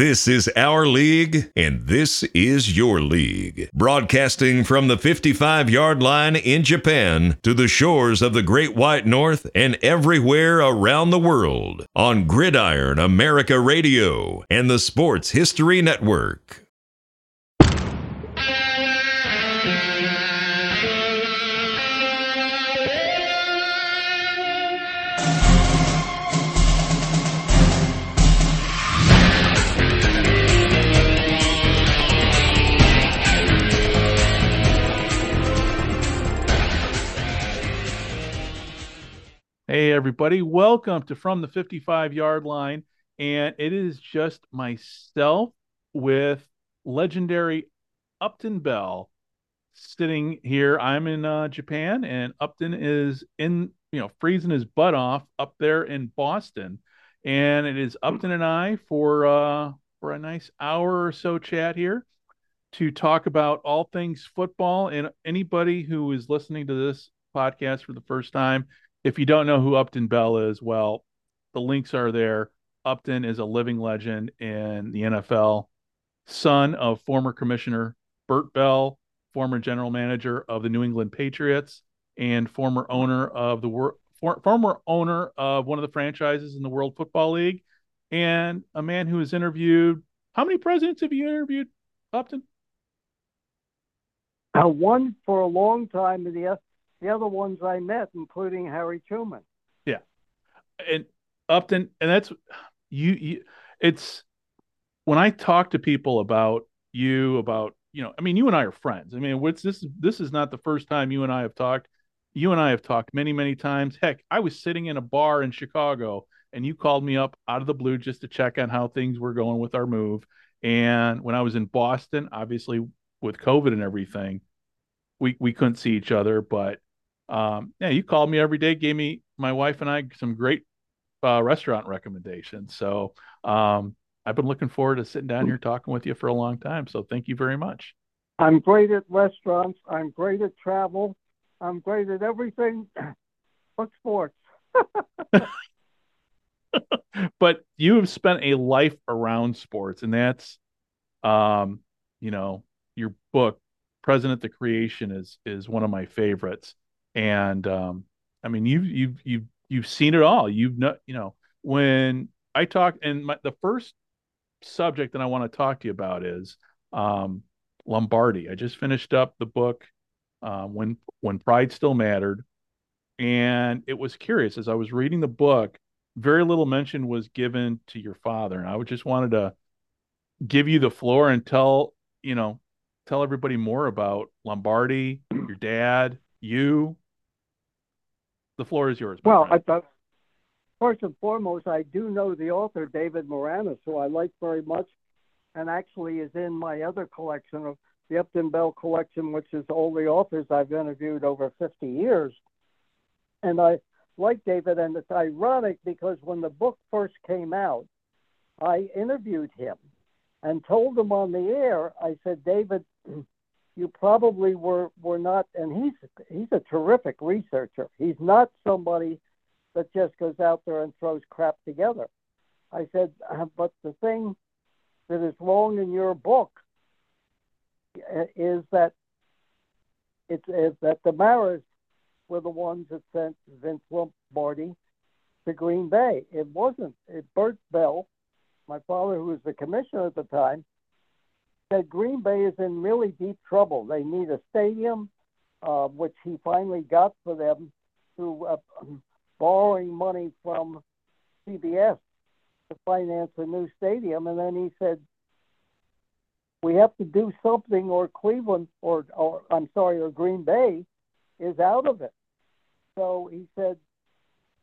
This is our league, and this is your league. Broadcasting from the 55 yard line in Japan to the shores of the Great White North and everywhere around the world on Gridiron America Radio and the Sports History Network. Hey, everybody, welcome to From the 55 Yard Line. And it is just myself with legendary Upton Bell sitting here. I'm in uh, Japan, and Upton is in, you know, freezing his butt off up there in Boston. And it is Upton and I for uh, for a nice hour or so chat here to talk about all things football. And anybody who is listening to this podcast for the first time, if you don't know who Upton Bell is, well, the links are there. Upton is a living legend in the NFL, son of former commissioner Bert Bell, former general manager of the New England Patriots, and former owner of the for, former owner of one of the franchises in the World Football League, and a man who has interviewed. How many presidents have you interviewed, Upton? Uh, one for a long time in the the other ones I met, including Harry Truman. Yeah, and Upton, and that's you. you it's when I talk to people about you, about you know, I mean, you and I are friends. I mean, what's this? This is not the first time you and I have talked. You and I have talked many, many times. Heck, I was sitting in a bar in Chicago, and you called me up out of the blue just to check on how things were going with our move. And when I was in Boston, obviously with COVID and everything, we we couldn't see each other, but um, yeah, you called me every day, gave me my wife and I some great uh, restaurant recommendations. So um, I've been looking forward to sitting down here talking with you for a long time. So thank you very much. I'm great at restaurants. I'm great at travel. I'm great at everything but sports. but you have spent a life around sports, and that's, um, you know, your book, Present at the Creation, is is one of my favorites and um, I mean you've you've you've you've seen it all. You've know you know when I talk and my, the first subject that I want to talk to you about is um, Lombardi. I just finished up the book um, when when Pride Still Mattered, and it was curious as I was reading the book. Very little mention was given to your father, and I just wanted to give you the floor and tell you know tell everybody more about Lombardi, your dad, you, the floor is yours. Well, I first and foremost, I do know the author David Maraniss, who I like very much, and actually is in my other collection of the Upton Bell collection, which is all the authors I've interviewed over 50 years. And I like David, and it's ironic because when the book first came out, I interviewed him and told him on the air, I said, David, you probably were were not and he's he's a terrific researcher. He's not somebody that just goes out there and throws crap together. I said uh, but the thing that is wrong in your book uh, is that it's is that the maras were the ones that sent vince lombardi to green bay. It wasn't it bert bell my father who was the commissioner at the time that Green Bay is in really deep trouble. They need a stadium, uh, which he finally got for them through uh, borrowing money from CBS to finance a new stadium. And then he said, "We have to do something, or Cleveland, or, or I'm sorry, or Green Bay is out of it." So he said,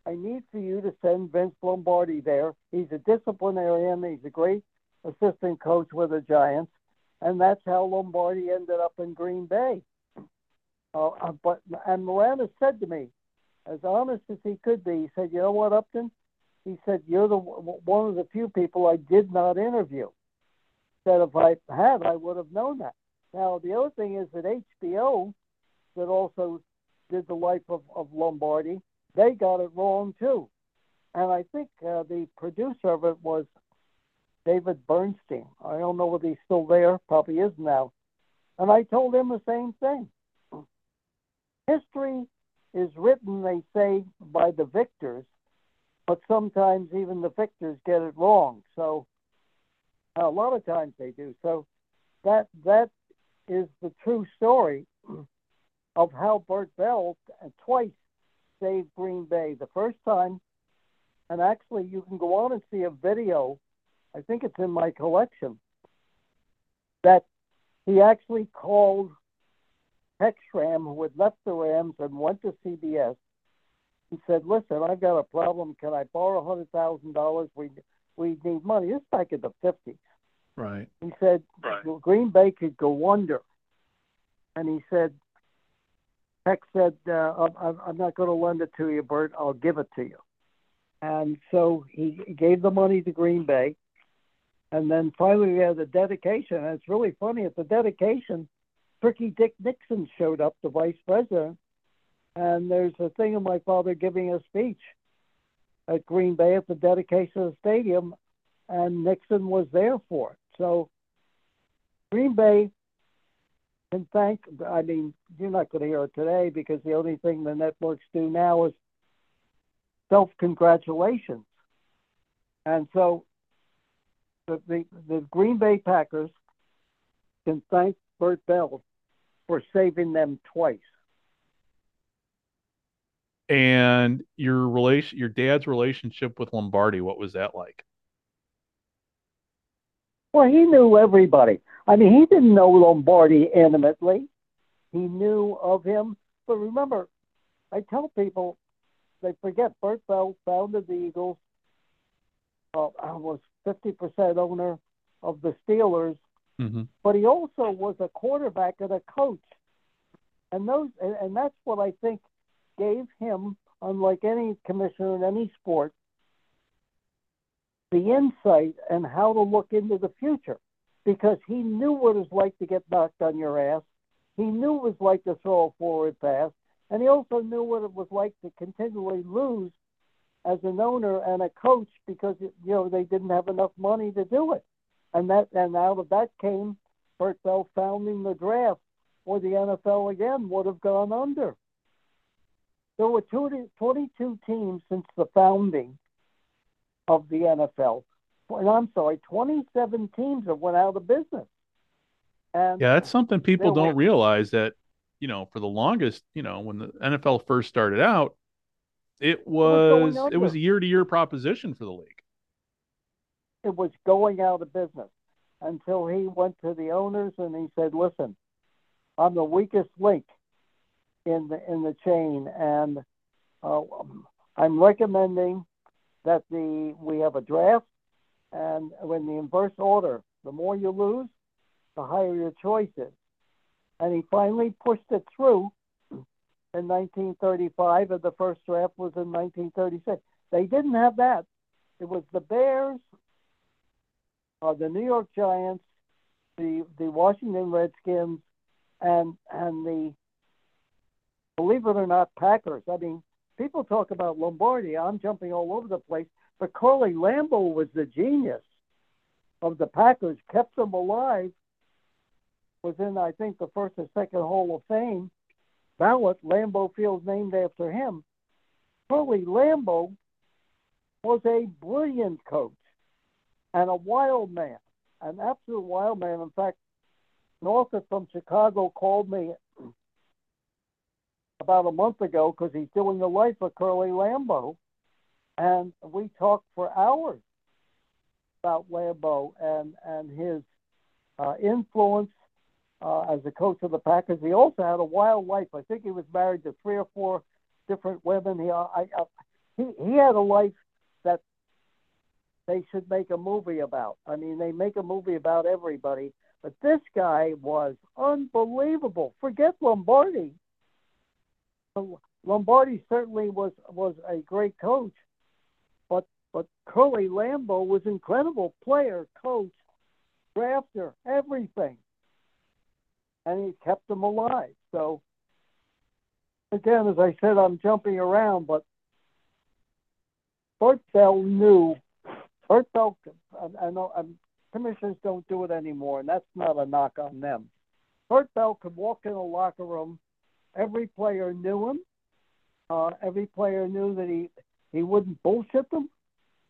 "I need for you to send Vince Lombardi there. He's a disciplinarian. He's a great." assistant coach with the Giants and that's how Lombardi ended up in Green Bay. Uh, uh, but and Maraniss said to me, as honest as he could be, he said, "You know what, Upton?" He said, "You're the one of the few people I did not interview." Said if I had, I would have known that. Now the other thing is that HBO, that also did the life of, of Lombardi, they got it wrong too, and I think uh, the producer of it was David Bernstein. I don't know whether he's still there, probably is now. And I told him the same thing. History is written, they say, by the victors, but sometimes even the victors get it wrong. So a lot of times they do. So that that is the true story of how Bert Bell twice saved Green Bay. The first time, and actually you can go on and see a video. I think it's in my collection that he actually called Tex Schramm, who had left the Rams and went to CBS, he said, "Listen, I've got a problem. Can I borrow hundred thousand dollars? We we need money." This back in the fifties. Right. He said right. Green Bay could go under, and he said, Tex said, uh, I'm, I'm not going to lend it to you, Bert. I'll give it to you." And so he gave the money to Green Bay, and then finally we had the dedication. And it's really funny at the dedication Tricky Dick Nixon showed up, the vice president, and there's a thing of my father giving a speech at Green Bay at the dedication of the stadium, and Nixon was there for it. So Green Bay can thank, I mean, you're not going to hear it today because the only thing the networks do now is self congratulations. And so the, the, the Green Bay Packers can thank Bert Bell for saving them twice. And your relation, your dad's relationship with Lombardi, what was that like? Well, he knew everybody. I mean, he didn't know Lombardi intimately. He knew of him. But remember, I tell people they forget Bert Bell founded the Eagles, uh, I was 50% owner of the Steelers, mm-hmm. but he also was a quarterback and a coach and those and, and that's what I think gave him, unlike any commissioner in any sport, the insight and how to look into the future because he knew what it was like to get knocked on your ass. He knew what it was like to throw a forward pass, and he also knew what it was like to continually lose as an owner and a coach because you know they didn't have enough money to do it. And that and out of that came Bert Bell founding the draft or the NFL again would have gone under. There were 22 teams since the founding of the NFL. And I'm sorry, 27 teams have went out of business. And yeah, that's something people don't were, realize that, you know, for the longest, you know, when the NFL first started out, it was it was, it was a year to year proposition for the league. It was going out of business until he went to the owners and he said, "Listen, I'm the weakest link in the in the chain, and uh, I'm recommending that the we have a draft, and when the inverse order, the more you lose, the higher your choice is. And he finally pushed it through in 1935, and the first draft was in 1936. They didn't have that. It was the Bears, uh, the New York Giants, the the Washington Redskins, and and the believe it or not, Packers. I mean, people talk about Lombardi. I'm jumping all over the place, but Curly Lambeau was the genius of the Packers. Kept them alive. Was in I think the first or second Hall of Fame ballot. Lambeau Field named after him. Curly Lambeau was a brilliant coach and a wild man, an absolute wild man. In fact, Northup from Chicago called me about a month ago because he's doing the life of Curly Lambeau, and we talked for hours about Lambeau and and his uh, influence uh, as a coach of the Packers. He also had a wild life. I think he was married to three or four different women. He I, I, he he had a life that they should make a movie about. I mean, they make a movie about everybody but this guy was unbelievable. Forget Lombardi. Lombardi certainly was was a great coach, but but Curly Lambeau was incredible player, coach, drafter, everything, and he kept them alive. So again, as I said, I'm jumping around, but Bert Bell knew Bert Bell, I know um, commissioners don't do it anymore, and that's not a knock on them. Bert Bell could walk in a locker room. Every player knew him. Uh, every player knew that he he wouldn't bullshit them.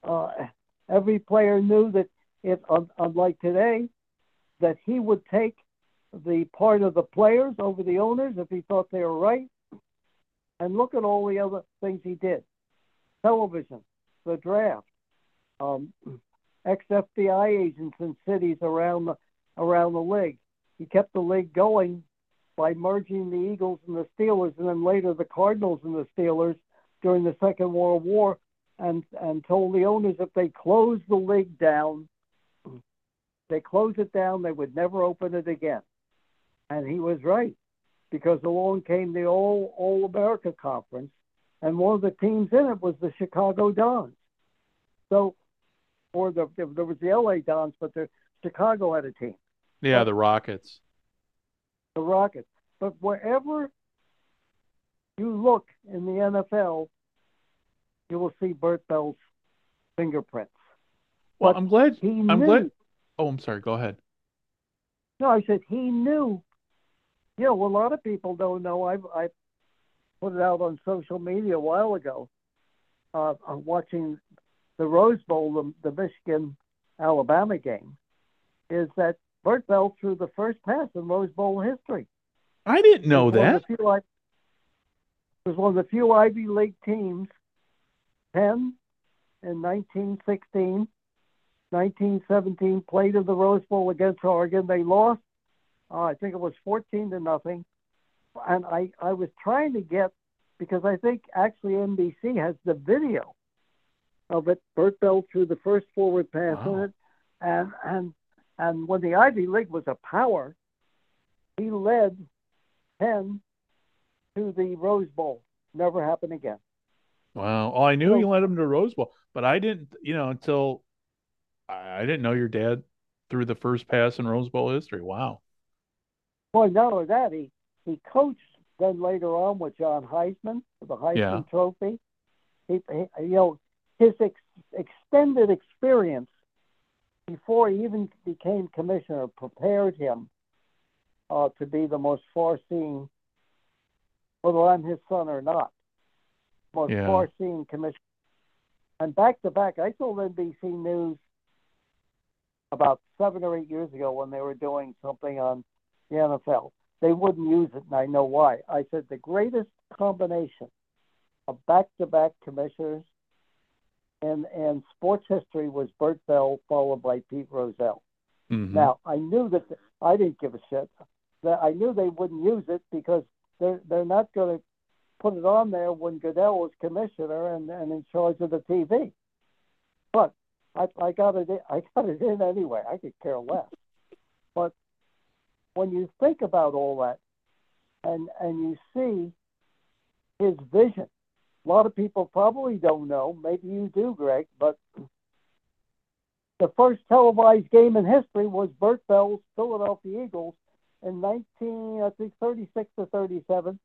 Uh, every player knew that if, unlike today, that he would take the part of the players over the owners if he thought they were right. And look at all the other things he did: television, the draft, um, ex FBI agents in cities around the around the league. He kept the league going by merging the Eagles and the Steelers, and then later the Cardinals and the Steelers during the Second World War, and and told the owners if they closed the league down, they closed it down, they would never open it again. And he was right, because along came the All All America Conference, and one of the teams in it was the Chicago Dons. So, or the there was the LA Dons, but the Chicago had a team. Yeah, the Rockets. The Rockets. But wherever you look in the NFL, you will see Bert Bell's fingerprints. Well, but I'm glad. I'm knew, glad. Oh, I'm sorry. Go ahead. No, I said he knew. You know, a lot of people don't know. I I put it out on social media a while ago. Uh, I'm watching the Rose Bowl, the, the Michigan Alabama game, is that Bert Bell threw the first pass in Rose Bowl history. I didn't know that. It was one of the few Ivy League teams, Penn in 1916, 1917, played in the Rose Bowl against Oregon. They lost, uh, I think it was 14 to nothing. And I, I was trying to get, because I think actually NBC has the video of it. Bert Bell threw the first forward pass wow. in it. And, and and when the Ivy League was a power, he led Penn to the Rose Bowl. Never happened again. Wow. Oh, I knew so, he led him to Rose Bowl, but I didn't, you know, until I didn't know your dad threw the first pass in Rose Bowl history. Wow. Well, not only that, he, he coached then later on with John Heisman for the Heisman yeah. Trophy. He, he, you know, his ex- extended experience before he even became commissioner, prepared him uh, to be the most far-seeing, whether I'm his son or not, most yeah. far-seeing commissioner. And back to back, I told NBC News about seven or eight years ago when they were doing something on the NFL. They wouldn't use it, and I know why. I said the greatest combination of back-to-back commissioners and and sports history was Bert Bell followed by Pete Rozelle. Mm-hmm. Now I knew that the, I didn't give a shit. That I knew they wouldn't use it because they're they're not going to put it on there when Goodell was commissioner and, and in charge of the TV. But I, I got it. In, I got it in anyway. I could care less. But when you think about all that, and and you see his vision a lot of people probably don't know. Maybe you do, Greg, but the first televised game in history was Bert Bell's Philadelphia Eagles in 19, I think 36 to 37.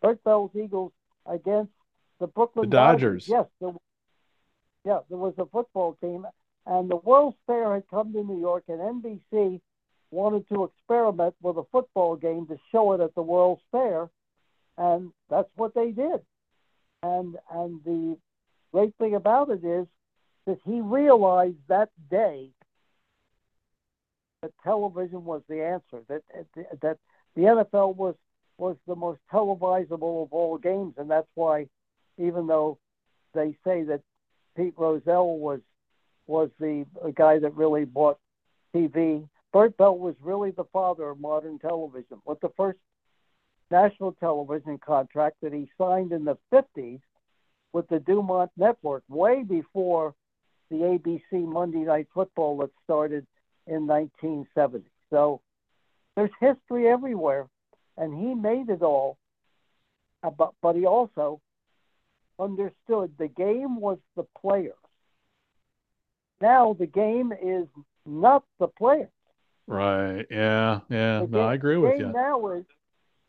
Bert Bell's Eagles against the Brooklyn the Dodgers. Dodgers. Yes, there, yeah, there was a football team, and the World's Fair had come to New York, and NBC wanted to experiment with a football game to show it at the World's Fair, and that's what they did. And and the great thing about it is that he realized that day that television was the answer. That that the NFL was was the most televisable of all games, and that's why, even though they say that Pete Rozelle was was the guy that really bought TV, Bert Bell was really the father of modern television. With the first national television contract that he signed in the 50s with the Dumont Network, way before the ABC Monday Night Football that started in 1970. So there's history everywhere, and he made it all. Uh, but, but he also understood the game was the players. Now the game is not the players. Right. Yeah. Yeah. The no, game, I agree with you. Now is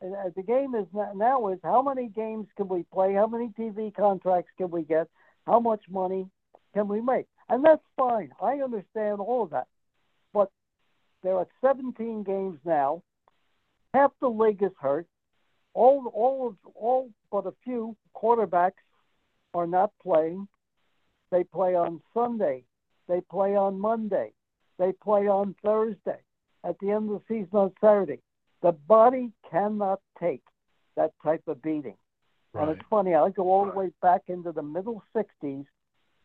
uh, the game is now is how many games can we play? How many TV contracts can we get? How much money can we make? and that's fine. I understand all of that, but there are 17 games now. Half the league is hurt. All, all, of, all but a few quarterbacks are not playing. They play on Sunday. They play on Monday. They play on Thursday. At the end of the season on Saturday. The body cannot take that type of beating. Right. And it's funny, I go all the way back into the middle 60s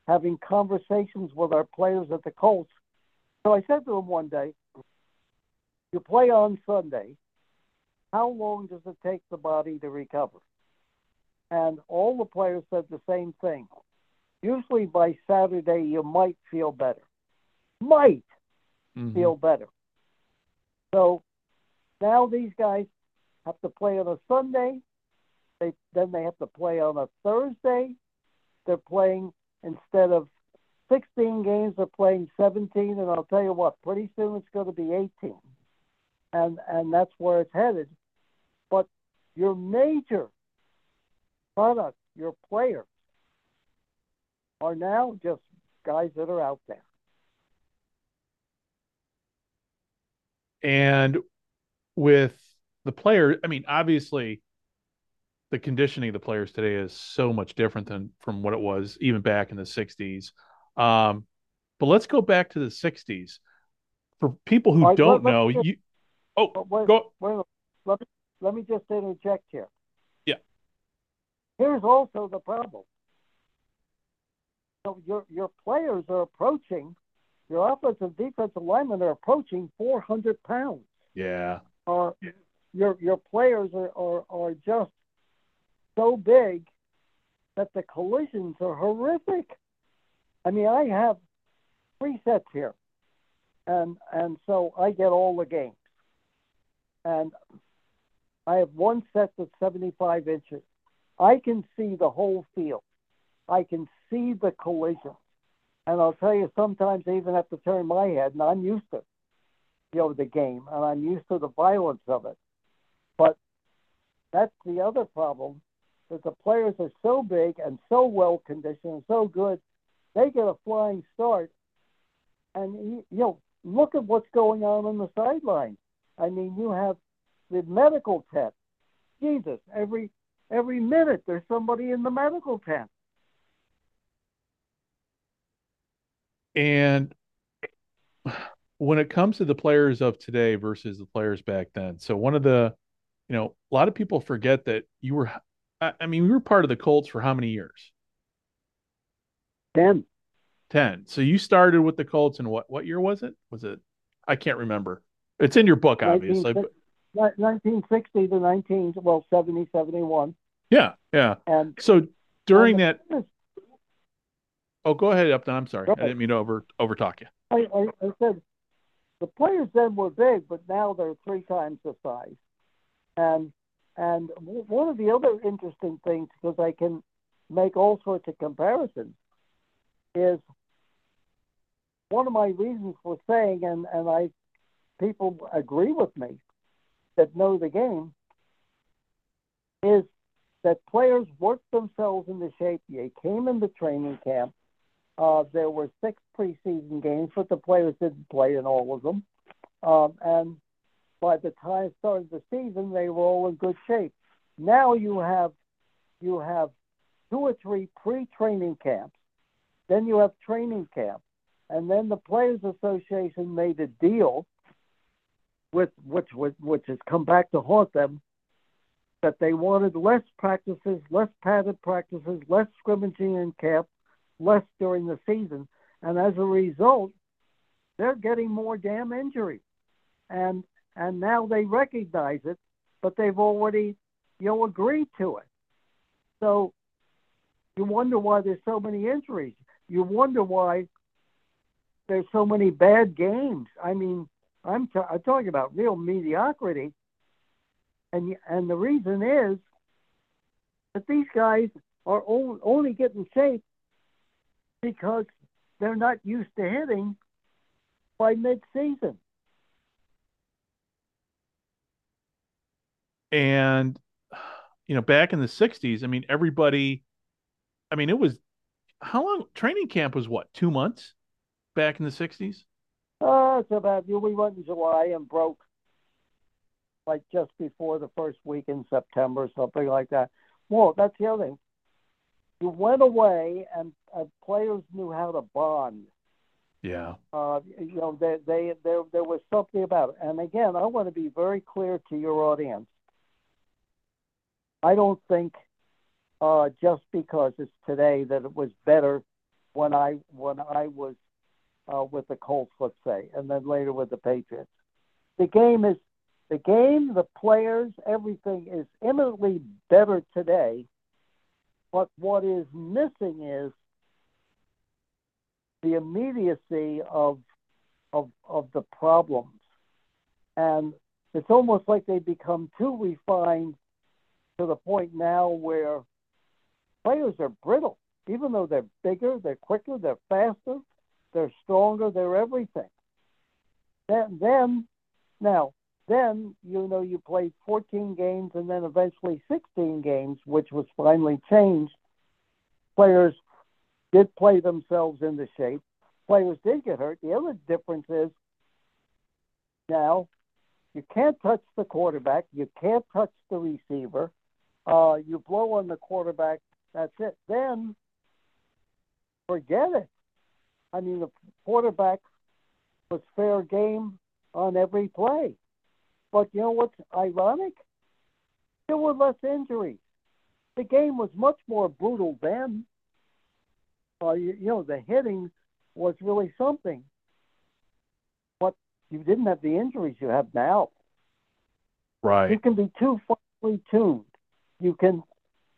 having conversations with our players at the Colts. So I said to them one day, You play on Sunday. How long does it take the body to recover? And all the players said the same thing. Usually by Saturday, you might feel better. Might mm-hmm. feel better. So now these guys have to play on a Sunday. They then they have to play on a Thursday. They're playing instead of 16 games, they're playing 17. And I'll tell you what, pretty soon it's going to be 18, and and that's where it's headed. But your major product, your players, are now just guys that are out there. And with the player, I mean, obviously, the conditioning of the players today is so much different than from what it was even back in the 60s. Um, but let's go back to the 60s. For people who right, don't let, know, just, you oh wait, go. Wait, let, me, let me just interject here. Yeah. Here's also the problem. So your your players are approaching, your offensive defensive linemen are approaching 400 pounds. Yeah are your your players are, are, are just so big that the collisions are horrific. I mean, I have three sets here, and and so I get all the games, and I have one set that's 75 inches. I can see the whole field. I can see the collisions, and I'll tell you, sometimes I even have to turn my head, and I'm used to you know, the game, and I'm used to the violence of it. But that's the other problem that the players are so big and so well conditioned and so good, they get a flying start. And you know, look at what's going on on the sideline. I mean, you have the medical tent. Jesus, every every minute there's somebody in the medical tent. And when it comes to the players of today versus the players back then, so one of the, you know, a lot of people forget that you were, I mean, we were part of the Colts for how many years? 10. 10. So you started with the Colts in what, what year was it? Was it, I can't remember. It's in your book, obviously. 1960 to 19, well, 70, 71. Yeah. Yeah. And so during that, oh, go ahead, Upton. I'm sorry. I didn't mean to over, over talk you. I, I, I said the players then were big, but now they're three times the size. And and one of the other interesting things, because I can make all sorts of comparisons, is one of my reasons for saying, and, and I people agree with me that know the game, is that players worked themselves into shape. They came into training camp. Uh, there were six preseason games, but the players didn't play in all of them. Um, and by the time it started the season, they were all in good shape. Now you have you have two or three pre-training camps, then you have training camp, and then the Players Association made a deal with which which, which has come back to haunt them that they wanted less practices, less padded practices, less scrimmaging in camp, less during the season, and as a result, they're getting more damn injuries, and and now they recognize it, but they've already you know agreed to it. So you wonder why there's so many injuries. You wonder why there's so many bad games. I mean, I'm, t- I'm talking about real mediocrity, and and the reason is that these guys are only getting shape because they're not used to hitting by mid-season. And you know, back in the '60s, I mean, everybody, I mean, it was how long training camp was? What two months back in the '60s? Uh, it's about you. we went in July and broke like just before the first week in September, something like that. Well, that's the other thing. You went away, and uh, players knew how to bond. Yeah. Uh, you know, they, they, there, there was something about it. And again, I want to be very clear to your audience. I don't think uh, just because it's today that it was better when I when I was uh, with the Colts, let's say, and then later with the Patriots. The game is the game, the players, everything is eminently better today. But what is missing is the immediacy of of of the problems, and it's almost like they become too refined to the point now where players are brittle, even though they're bigger, they're quicker, they're faster, they're stronger, they're everything. Then, then now, then you know you played 14 games and then eventually 16 games, which was finally changed. Players did play themselves into shape. Players did get hurt. The other difference is now you can't touch the quarterback, you can't touch the receiver. Uh, you blow on the quarterback, that's it. Then forget it. I mean, the quarterback was fair game on every play. But you know what's ironic? There were less injuries. The game was much more brutal then. Uh, you, you know, the hitting was really something. But you didn't have the injuries you have now. Right. You can be too finely tuned. You can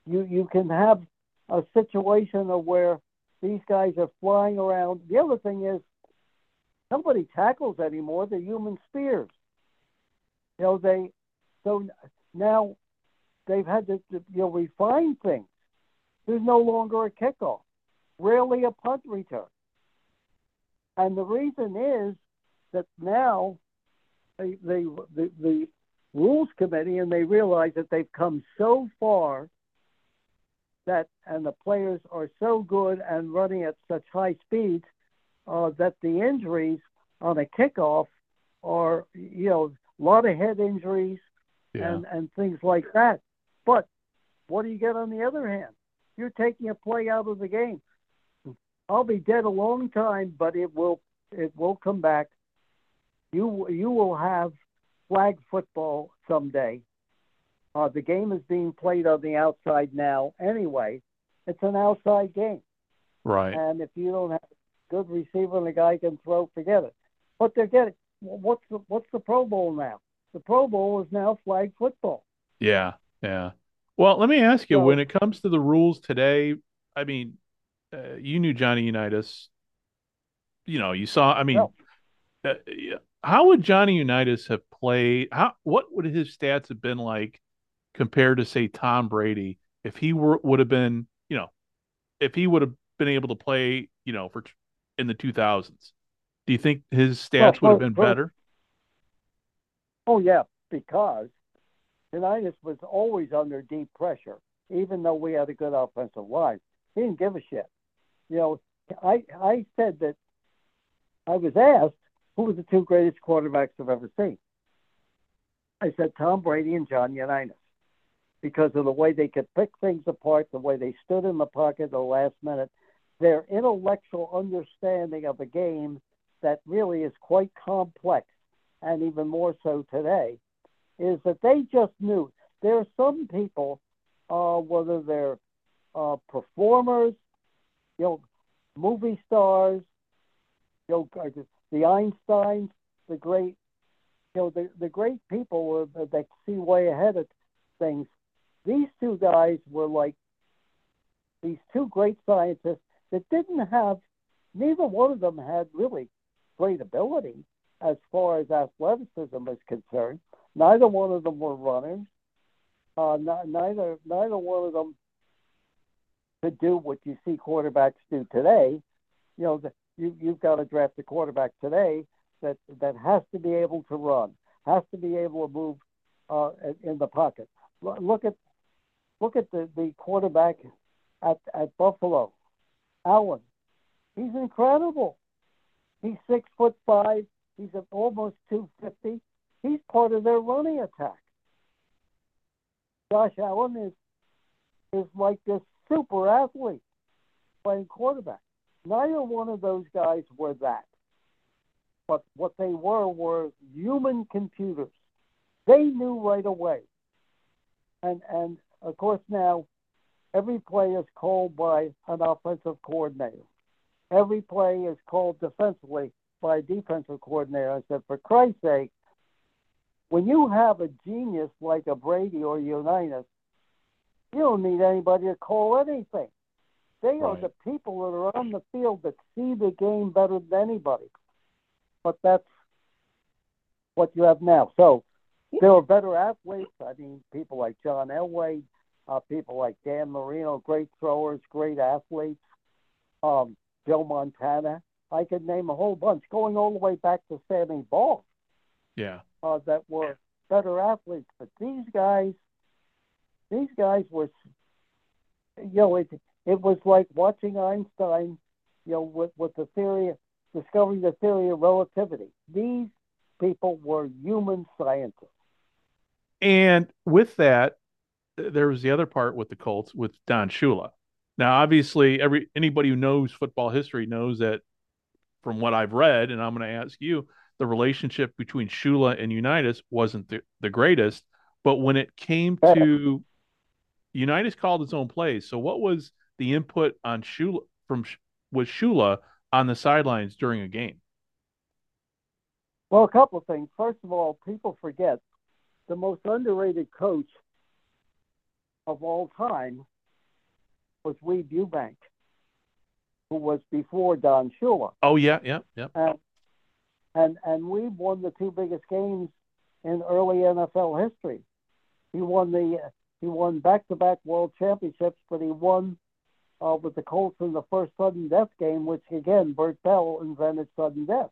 you you can have a situation of where these guys are flying around. The other thing is nobody tackles anymore. They're human spears. You know, they so now they've had to you know refine things. There's no longer a kickoff, rarely a punt return, and the reason is that now they, they the, the rules committee and they realize that they've come so far that and the players are so good and running at such high speeds uh, that the injuries on a kickoff are you know a lot of head injuries Yeah. and and things like that. But what do you get on the other hand? You're taking a play out of the game. I'll be dead a long time, but it will it will come back. You you will have flag football someday. Uh, the game is being played on the outside now anyway. It's an outside game. Right. And if you don't have a good receiver and a guy can throw, forget it. But they're getting what's the what's the Pro Bowl now? The Pro Bowl is now flag football. Yeah. Yeah. Well, let me ask you, So- when it comes to the rules today, I mean, uh, you knew Johnny Unitas. You know, you saw. I mean, No. uh, how would Johnny Unitas have played? How what would his stats have been like compared to say Tom Brady if he were would have been, you know, if he would have been able to play, you know, for in the 2000s? Do you think his stats would have been for- better? Oh yeah, because Unitas was always under deep pressure, even though we had a good offensive line. He didn't give a shit. You know, I I said that I was asked who were the two greatest quarterbacks I've ever seen. I said Tom Brady and John Unitas because of the way they could pick things apart, the way they stood in the pocket at the last minute, their intellectual understanding of the game that really is quite complex and even more so today, is that they just knew. There are some people, uh, whether they're uh, performers, you know, movie stars, you know, the Einsteins, the great, you know, the, the great people were, that see way ahead of things. These two guys were like these two great scientists that didn't have, neither one of them had really great ability as far as athleticism is concerned. Neither one of them were runners. Uh, neither neither one of them could do what you see quarterbacks do today. You know, the, you you've got to draft a quarterback today that that has to be able to run, has to be able to move uh, in the pocket. Look at look at the, the quarterback at at Buffalo. Allen. He's incredible. He's six foot five. He's almost 250. He's part of their running attack. Josh Allen is is like this super athlete playing quarterback. Neither one of those guys were that. But what they were were human computers. They knew right away. And and of course now every play is called by an offensive coordinator. Every play is called defensively by a defensive coordinator. I said, for Christ's sake, when you have a genius like a Brady or Unitas, you don't need anybody to call anything. They are the people that are on the field that see the game better than anybody. But that's what you have now. So there are better athletes. I mean, people like John Elway, uh, people like Dan Marino, great throwers, great athletes. Um, Joe Montana. I could name a whole bunch, going all the way back to Sammy Baugh. Yeah. Uh, that were better athletes, but these guys, these guys were, you know, it it was like watching Einstein, you know, with with the theory, discovering the theory of relativity. These people were human scientists. And with that, there was the other part with the Colts with Don Shula. Now, obviously, every anybody who knows football history knows that from what I've read, and I'm going to ask you, the relationship between Shula and Unitas wasn't the, the greatest. But when it came to Unitas called its own plays. So what was the input on Shula from was Shula on the sidelines during a game? Well, a couple of things. First of all, people forget the most underrated coach of all time was Weeb Ewbank, who was before Don Shula. Oh yeah, yeah, yeah. And and and we won the two biggest games in early NFL history. He won the he won back to back world championships, but he won uh, with the Colts in the first sudden death game, which again Bert Bell invented sudden death.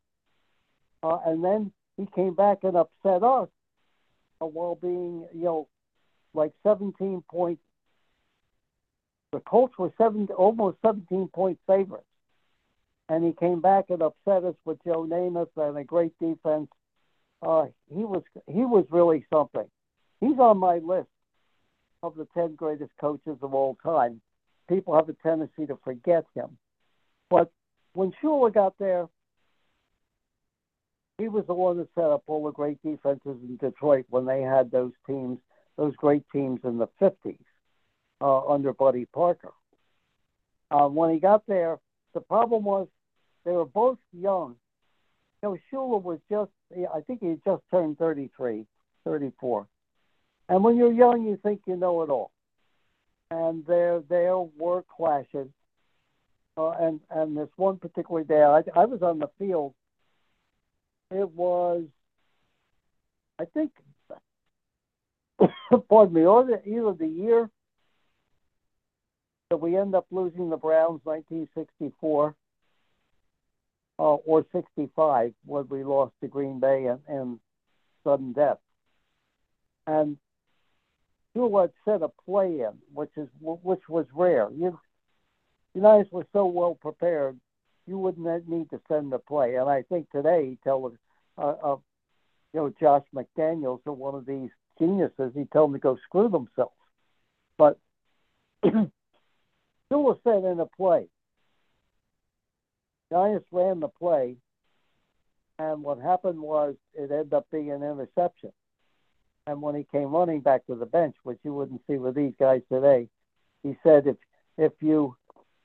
Uh, and then he came back and upset us uh, while being you know like 17 point the Colts were seven, almost 17 point favorites. And he came back and upset us with Joe Namath and a great defense. Uh, he was he was really something. He's on my list of the 10 greatest coaches of all time. People have a tendency to forget him. But when Shula got there, he was the one that set up all the great defenses in Detroit when they had those teams, those great teams in the 50s uh, under Buddy Parker. Uh, when he got there, the problem was they were both young. You know, Shula was just, I think he just turned 33, 34. And when you're young, you think you know it all. And there, there were clashes. Uh, and, and this one particular day, I, I was on the field. It was, I think, pardon me, either, either the year that we end up losing the Browns 1964 uh, or 65 when we lost to Green Bay and, and sudden death. And Shula set a play in, which is which was rare. You, Unitas were so well prepared, you wouldn't need to send a play. And I think today he tell uh, uh, you know Josh McDaniels or one of these geniuses, he told them to go screw themselves. But Shula said in a play. Giants ran the play, and what happened was it ended up being an interception. And when he came running back to the bench, which you wouldn't see with these guys today, he said, "If if you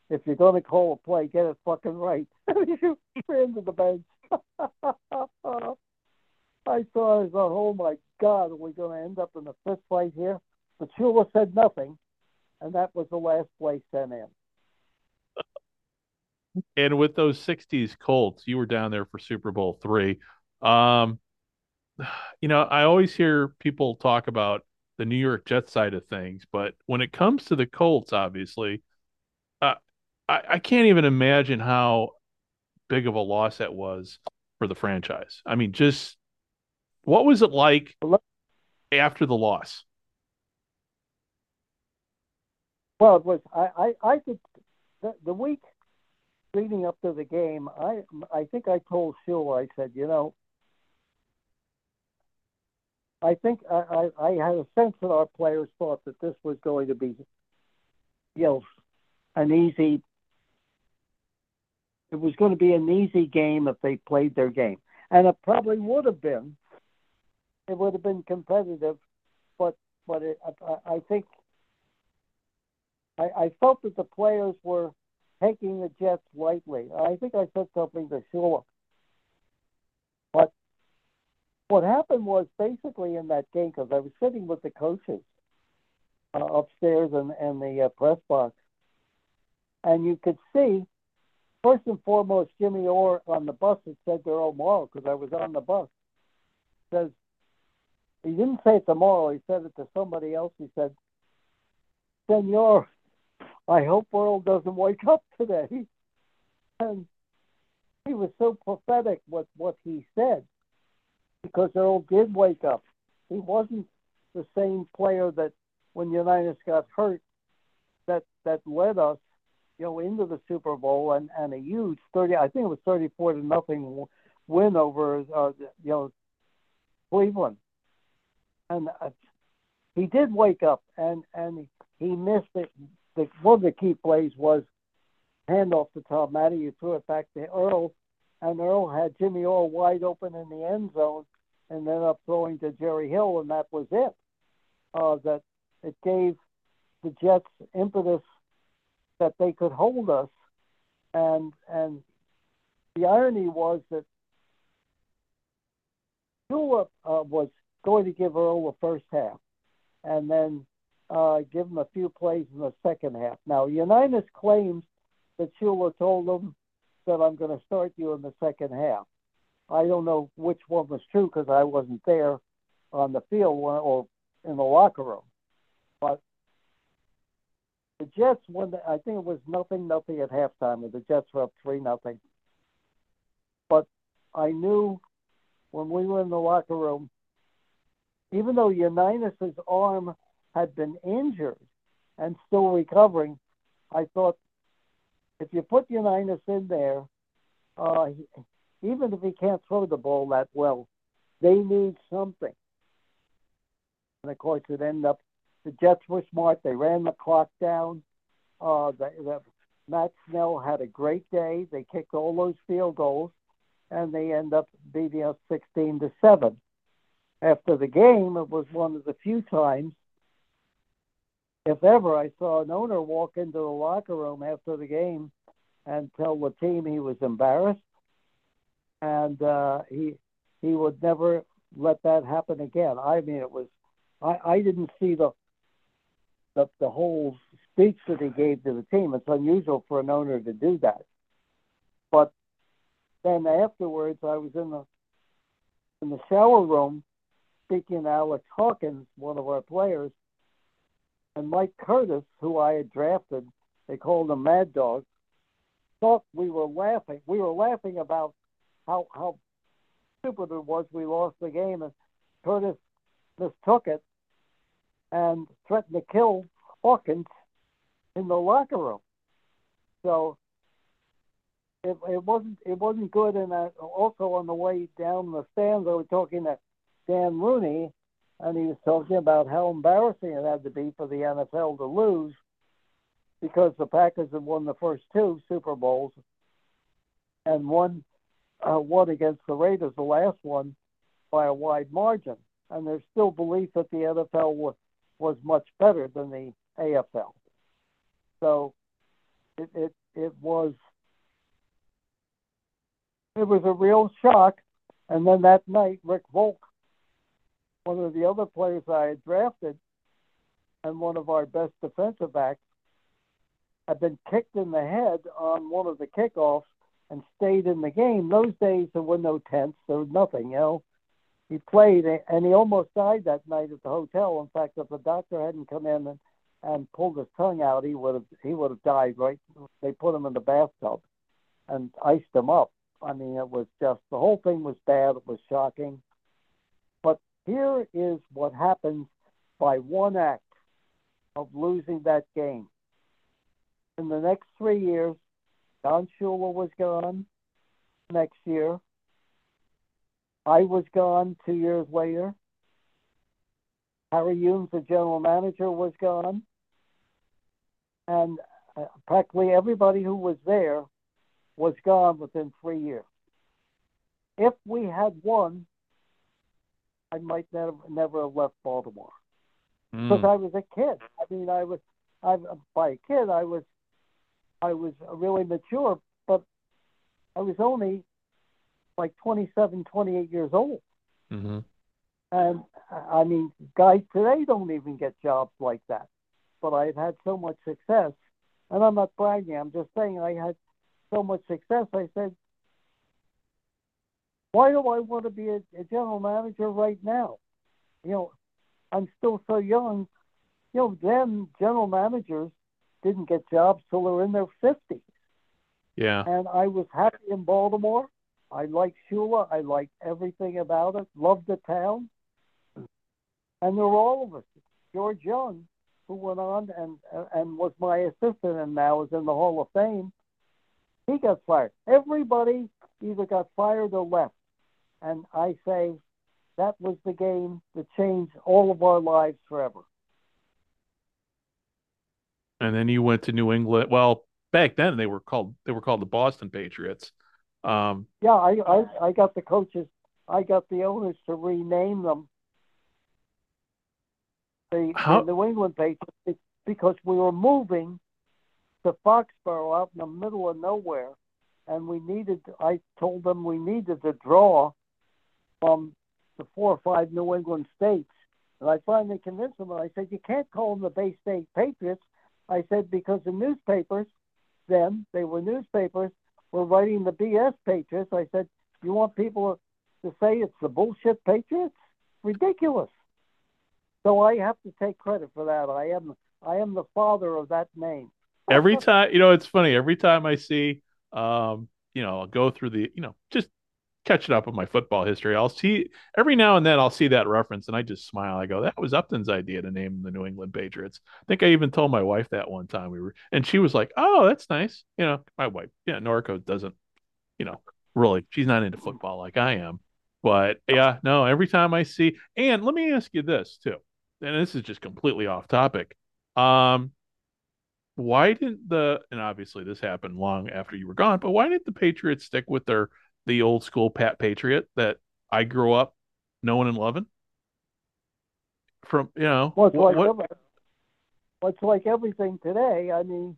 if you're going to call a play, get it fucking right." he ran to the bench. I thought, "Oh my God, are we going to end up in a fist fight here?" But Shula said nothing and that was the last play sent in. And with those '60s Colts, you were down there for Super Bowl three. Um, you know, I always hear people talk about the New York Jets side of things, but when it comes to the Colts, obviously, uh, I, I can't even imagine how big of a loss that was for the franchise. I mean, just what was it like after the loss? Well, it was I I, I could the, the week leading up to the game, I I think I told Shula, I said, you know, I think I, I, I had a sense that our players thought that this was going to be, you know, an easy. It was going to be an easy game if they played their game, and it probably would have been. It would have been competitive, but but it, I, I think I, I felt that the players were taking the Jets lightly. I think I said something to Shula. But what happened was basically in that game, because I was sitting with the coaches uh, upstairs in, in the uh, press box, and you could see, first and foremost, Jimmy Orr on the bus had said to Earl Morrall, because I was on the bus, says, he didn't say it to Morrall, he said it to somebody else. He said, Senor, I hope Earl doesn't wake up today. And he was so prophetic with what he said because Earl did wake up. He wasn't the same player that when Unitas got hurt that that led us, you know, into the Super Bowl and, and a huge thirty I think it was thirty four to nothing win over uh, you know Cleveland. And uh, he did wake up and and he missed it the, one of the key plays was handoff to Tom Matte. You threw it back to Earl, and Earl had Jimmy Orr wide open in the end zone, and then up throwing to Jerry Hill, and that was it. Uh, that it gave the Jets impetus that they could hold us, and and the irony was that Tulip uh, was going to give Earl the first half, and then uh, give him a few plays in the second half. Now, Unitas claims that Shula told him that I'm going to start you in the second half. I don't know which one was true because I wasn't there on the field or in the locker room. But the Jets, when the, I think it was nothing, nothing at halftime, and the Jets were up three nothing. But I knew when we were in the locker room, even though Unitas's arm had been injured and still recovering, I thought if you put Unitas in there, uh, even if he can't throw the ball that well, they need something. And of course, it ended up the Jets were smart. They ran the clock down. Uh, the, the, Matt Snell had a great day. They kicked all those field goals, and they end up beating us 16 to seven. After the game, it was one of the few times if ever, I saw an owner walk into the locker room after the game and tell the team he was embarrassed, and uh, he he would never let that happen again. I mean, it was I, I didn't see the, the the whole speech that he gave to the team. It's unusual for an owner to do that, but then afterwards, I was in the in the shower room speaking to Alex Hawkins, one of our players, and Mike Curtis, who I had drafted, they called him Mad Dog, thought we were laughing. We were laughing about how how stupid it was we lost the game, and Curtis mistook it and threatened to kill Hawkins in the locker room. So it, it wasn't it wasn't good. And uh, also on the way down the stands, I was talking to Dan Rooney, and he was talking about how embarrassing it had to be for the NFL to lose because the Packers had won the first two Super Bowls and won uh, one against the Raiders, the last one, by a wide margin. And there's still belief that the NFL was, was much better than the AFL. So it, it it was it was a real shock. And then that night, Rick Volk one of the other players I had drafted and one of our best defensive backs had been kicked in the head on one of the kickoffs and stayed in the game. Those days there were no tents, there was nothing, you know. He played and he almost died that night at the hotel. In fact, if the doctor hadn't come in and, and pulled his tongue out, he would have he would have died. Right? They put him in the bathtub and iced him up. I mean, it was just the whole thing was bad. It was shocking. Here is what happens by one act of losing that game. In the next three years, Don Shula was gone next year. I was gone two years later. Harry Hulmes, the general manager, was gone. And uh, practically everybody who was there was gone within three years. If we had won, I might never never have left Baltimore because Mm. I was a kid. I mean, I was I by a kid I was I was really mature, but I was only like 27, 28 years old. hmm And I mean, guys today don't even get jobs like that. But I've had so much success, and I'm not bragging. I'm just saying I had so much success. I said, why do I want to be a, a general manager right now? You know, I'm still so young. You know, then general managers didn't get jobs till they were in their 50s Yeah. and I was happy in Baltimore. I liked Shula. I liked everything about it. Loved the town. And there were all of us. George Young, who went on and and was my assistant and now is in the Hall of Fame, he got fired. Everybody either got fired or left. And I say that was the game that changed all of our lives forever. And then you went to New England. Well, back then they were called they were called the Boston Patriots. Um, Yeah, I, I, I got the coaches, I got the owners to rename them the, How- New England Patriots because we were moving to Foxborough out in the middle of nowhere, and we needed. I told them we needed to draw from the four or five New England states, and I finally convinced them. And I said, "You can't call them the Bay State Patriots." I said because the newspapers, then they were newspapers, were writing the BS Patriots. I said, "You want people to say it's the bullshit Patriots? Ridiculous." So I have to take credit for that. I am I am the father of that name. every time you know it's funny every time i see um you know i'll go through the you know just catching up with my football history. I'll see every now and then i'll see that reference and i just smile. I go that was upton's idea to name the new england patriots. I think i even told my wife that one time we were and she was like oh that's nice. You know my wife yeah norco doesn't you know really she's not into football like i am. But yeah no every time i see and let me ask you this too and this is just completely off topic. Um why didn't the and obviously this happened long after you were gone, but why didn't the Patriots stick with their the old school Pat Patriot that I grew up knowing and loving? From you know Well, it's like what- every- well, it's like everything today. I mean,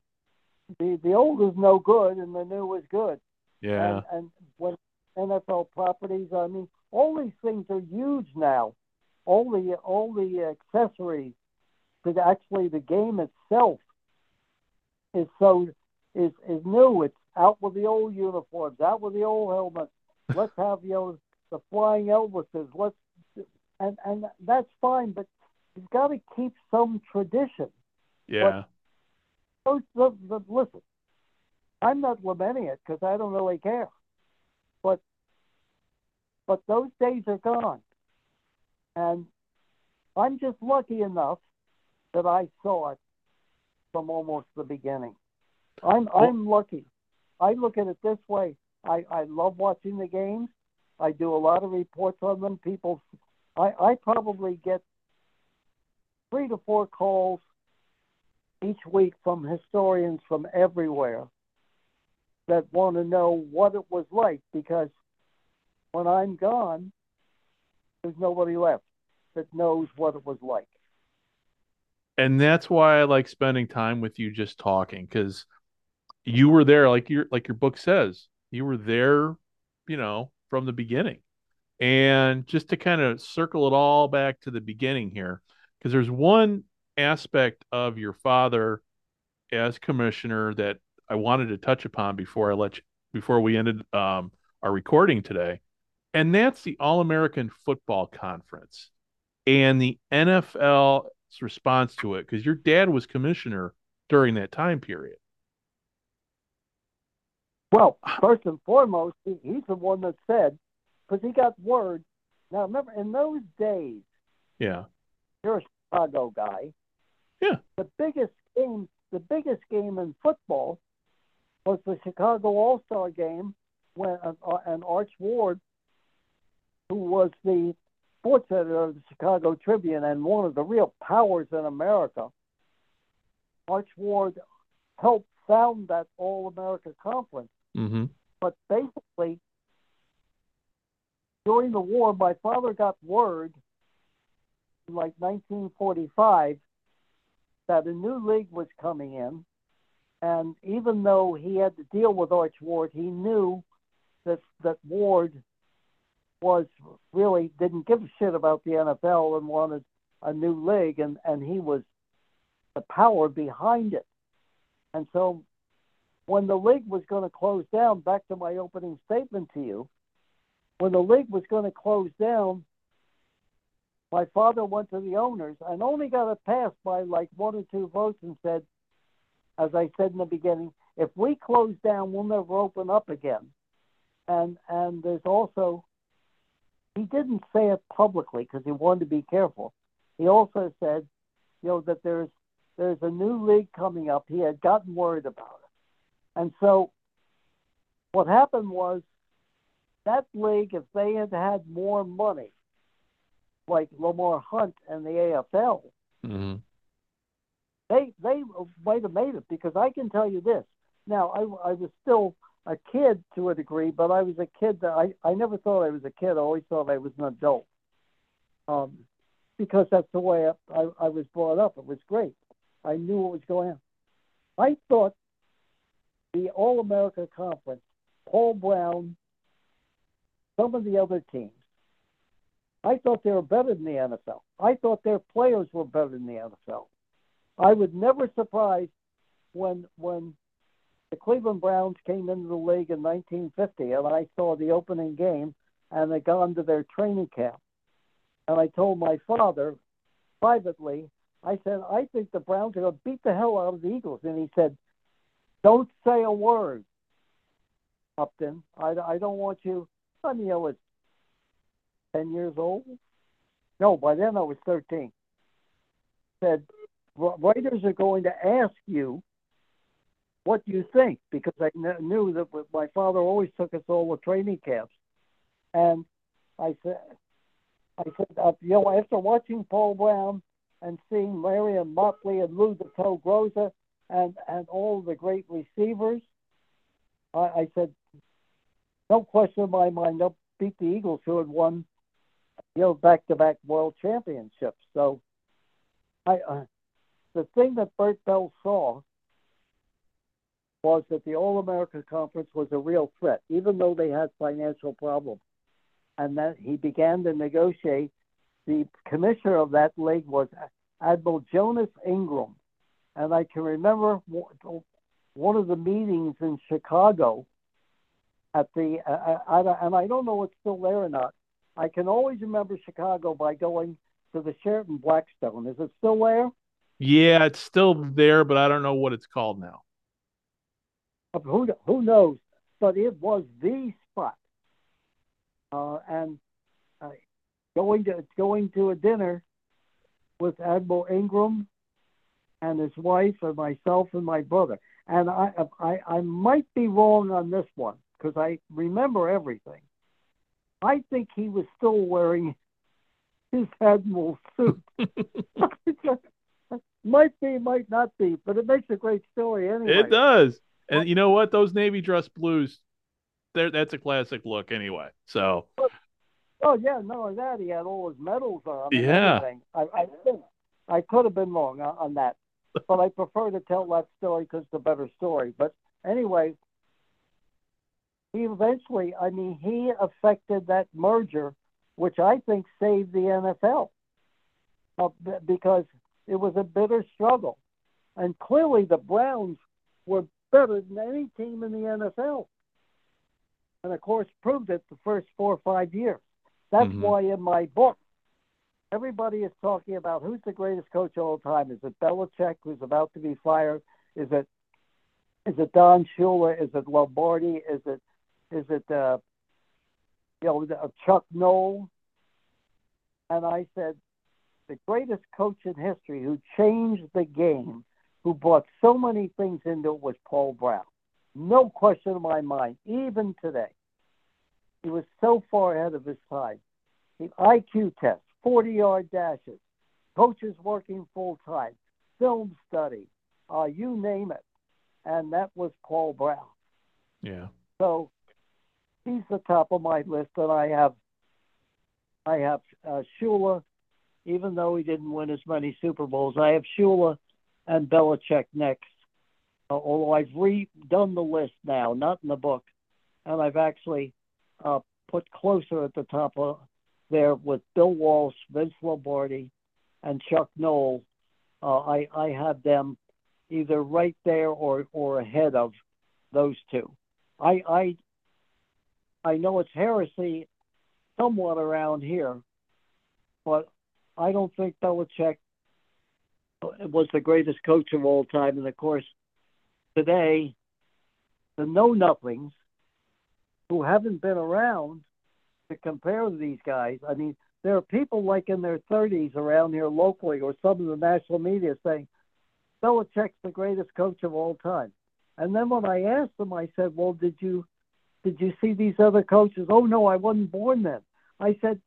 the the old is no good and the new is good. yeah And, and when NFL properties, I mean, all these things are huge now. All the all the accessories the- actually the game itself is so is is new. It's out with the old uniforms, out with the old helmets. Let's have you know the flying Elvises. Let's and and that's fine, but you've got to keep some tradition. yeah Those, the, the, listen, I'm not lamenting it because I don't really care, but but those days are gone, and I'm just lucky enough that I saw it from almost the beginning. I'm I'm lucky. I look at it this way. I, I love watching the games. I do a lot of reports on them. People, I, I probably get three to four calls each week from historians from everywhere that want to know what it was like because when I'm gone, there's nobody left that knows what it was like. and that's why I like spending time with you just talking because you were there like your like your book says you were there you know from the beginning and just to kind of circle it all back to the beginning here because there's one aspect of your father as commissioner that I wanted to touch upon before I let you before we ended um, our recording today and that's the All-American Football Conference and the NFL's response to it because your dad was commissioner during that time period. Well, first and foremost, he, he's the one that said, because he got word. Now, remember, in those days, Yeah. you're a Chicago guy. Yeah. The biggest game, the biggest game in football was the Chicago All Star game when uh, uh, and Arch Ward, who was the sports editor of the Chicago Tribune and one of the real powers in America, Arch Ward helped found that All America Conference. Mm-hmm. But basically, during the war, my father got word like 1945 that a new league was coming in. And even though he had to deal with Arch Ward, he knew that that Ward was really didn't give a shit about the NFL and wanted a new league, and and he was the power behind it. And so, when the league was going to close down, back to my opening statement to you, when the league was going to close down, my father went to the owners and only got it passed by like one or two votes and said, as I said in the beginning, if we close down, we'll never open up again. And and there's also he didn't say it publicly because he wanted to be careful. He also said, you know, that there's there's a new league coming up. He had gotten worried about. And so what happened was that league, if they had had more money, like Lamar Hunt and the AFL, Mm-hmm. they they might have made it because I can tell you this. Now I I was still a kid to a degree, but I was a kid that I I never thought I was a kid. I always thought I was an adult. Um, because that's the way I, I, I was brought up. It was great. I knew what was going on. I thought the All America Conference, Paul Brown, some of the other teams, I thought they were better than the NFL. I thought their players were better than the NFL. I was never surprised when when the Cleveland Browns came into the league in 1950, and I saw the opening game, and they got into their training camp, and I told my father privately, I said, I think the Browns are going to beat the hell out of the Eagles, and he said, Don't say a word, Upton. I, I don't want you. I mean, I was 10 years old. No, by then I was 13. Said, writers are going to ask you what do you think because I kn- knew that my father always took us all to training camps, and I said, I said, uh, you know, after watching Paul Brown and seeing Marion Motley and Lou the Toe Groza and and all the great receivers, I, I said, no question in my mind, they'll beat the Eagles who had won, you know, back-to-back world championships. So, I uh, the thing that Bert Bell saw was that the All America Conference was a real threat, even though they had financial problems. And that he began to negotiate. The commissioner of that league was Admiral Jonas Ingram. And I can remember one of the meetings in Chicago at the, uh, uh and I don't know if it's still there or not. I can always remember Chicago by going to the Sheraton Blackstone. Is it still there? Yeah, it's still there, but I don't know what it's called now. Who who knows? But it was the spot. Uh, and uh, going to going to a dinner with Admiral Ingram and his wife and myself and my brother. And I I, I might be wrong on this one because I remember everything. I think he was still wearing his admiral suit. might be, might not be, but it makes a great story anyway. It does. And you know what? Those navy dress blues, that's a classic look anyway. So Oh yeah, no, that he had all his medals on. Yeah. I, I, I could have been wrong on, on that, but I prefer to tell that story because it's a better story. But anyway, he eventually, I mean, he affected that merger, which I think saved the NFL uh, because it was a bitter struggle, and clearly the Browns were better than any team in the NFL, and of course proved it the first four or five years. That's mm-hmm. why in my book, everybody is talking about who's the greatest coach of all time. Is it Belichick, who's about to be fired? Is it is it Don Shula? Is it Lombardi? Is it is it uh, you know uh, Chuck Noll? And I said the greatest coach in history who changed the game, who brought so many things into it, was Paul Brown. no question in my mind, even today. He was so far ahead of his time. The IQ test, 40 yard dashes, coaches working full time, film study, uh, you name it. And that was Paul Brown. Yeah. So he's the top of my list, and I have I have uh, Shula, even though he didn't win as many Super Bowls. I have Shula and Belichick next. Uh, although I've redone the list now, not in the book, and I've actually uh, put closer at the top of there with Bill Walsh, Vince Lombardi, and Chuck Noll. Uh, I I have them either right there or or ahead of those two. I I I know it's heresy somewhat around here, but I don't think Belichick was the greatest coach of all time. And of course, today, the know nothings who haven't been around to compare to these guys. I mean, there are people like in their 30s around here locally or some of the national media saying Belichick's the greatest coach of all time. And then when I asked them, I said, "Well, did you did you see these other coaches?" Oh no, I wasn't born then. I said,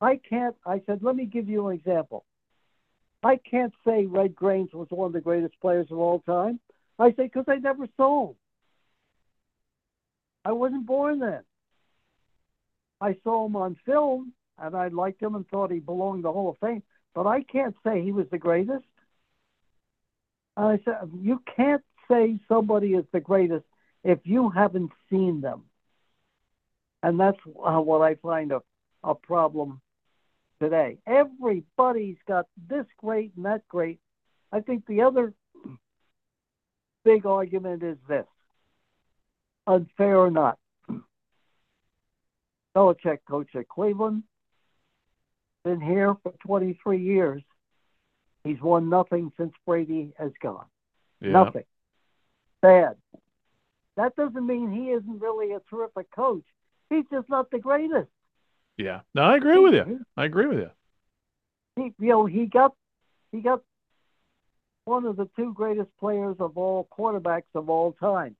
I can't. I said, let me give you an example. I can't say Red Grange was one of the greatest players of all time. I say because I never saw him. I wasn't born then. I saw him on film, and I liked him and thought he belonged the Hall of Fame. But I can't say he was the greatest. And I said, you can't say somebody is the greatest if you haven't seen them. And that's uh, what I find a, a problem today. Everybody's got this great and that great. I think the other big argument is this unfair or not. Belichick coach at Cleveland, been here for 23 years. He's won nothing since Brady has gone. Yeah. Nothing. Bad. That doesn't mean he isn't really a terrific coach. He's just not the greatest. Yeah. No, I agree with you. I agree with you. He, you know, he got he got one of the two greatest players of all quarterbacks of all time,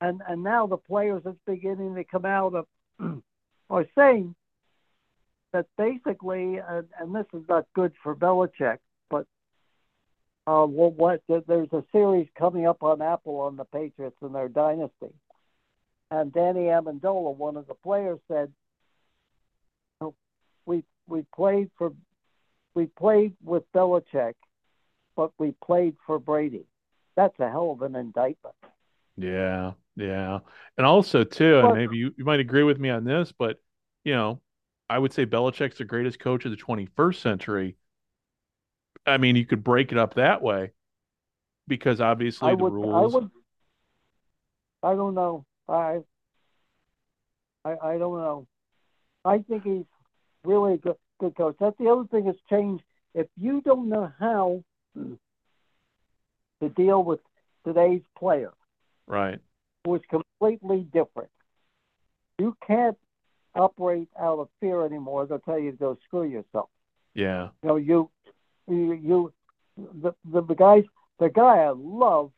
and and now the players that's beginning to come out of are saying that basically, and, and this is not good for Belichick, but uh, what there's a series coming up on Apple on the Patriots and their dynasty, and Danny Amendola, one of the players, said, "We we played for we played with Belichick, but we played for Brady. That's a hell of an indictment." Yeah, yeah, and also too, and Well- maybe you, you might agree with me on this, but you know, I would say Belichick's the greatest coach of the 21st century. I mean, you could break it up that way because obviously I the would, rules. I would. I don't know. I, I, I don't know. I think he's really a good, good coach. That's the other thing that's changed. If you don't know how to deal with today's player, Right. Is completely different, you can't operate out of fear anymore. They'll tell you to go screw yourself. Yeah. You know, you, you, you the, the the guys, the guy I love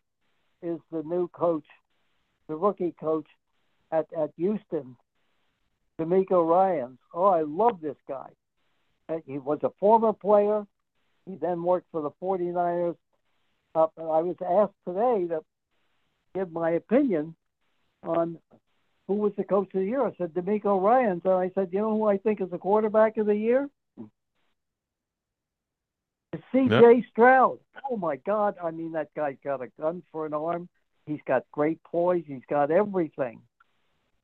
is the new coach, the rookie coach at at Houston, DeMeco Ryans. Oh, I love this guy. He was a former player. He then worked for the 49ers. Uh, I was asked today to give my opinion on who was the coach of the year. I said DeMeco Ryans, and I said, you know who I think is the quarterback of the year? C.J. Stroud. Oh my God! I mean, that guy's got a gun for an arm. He's got great poise. He's got everything,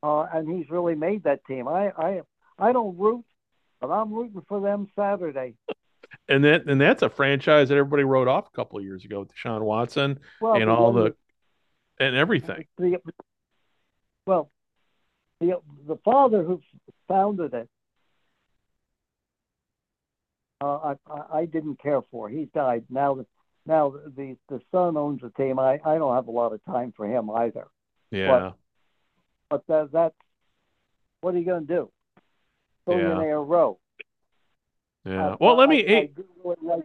uh, and he's really made that team. I, I, I don't root, but I'm rooting for them Saturday. And that and that's a franchise that everybody wrote off a couple of years ago with Deshaun Watson Well, and all the and everything. the well, the the father who founded it, uh, I, I I didn't care for. He died. Now the now the the son owns the team. I I don't have a lot of time for him either. Yeah. But that that's what are you going to do? Billionaire row. Yeah. I- Well, let I- me I hey, do really like.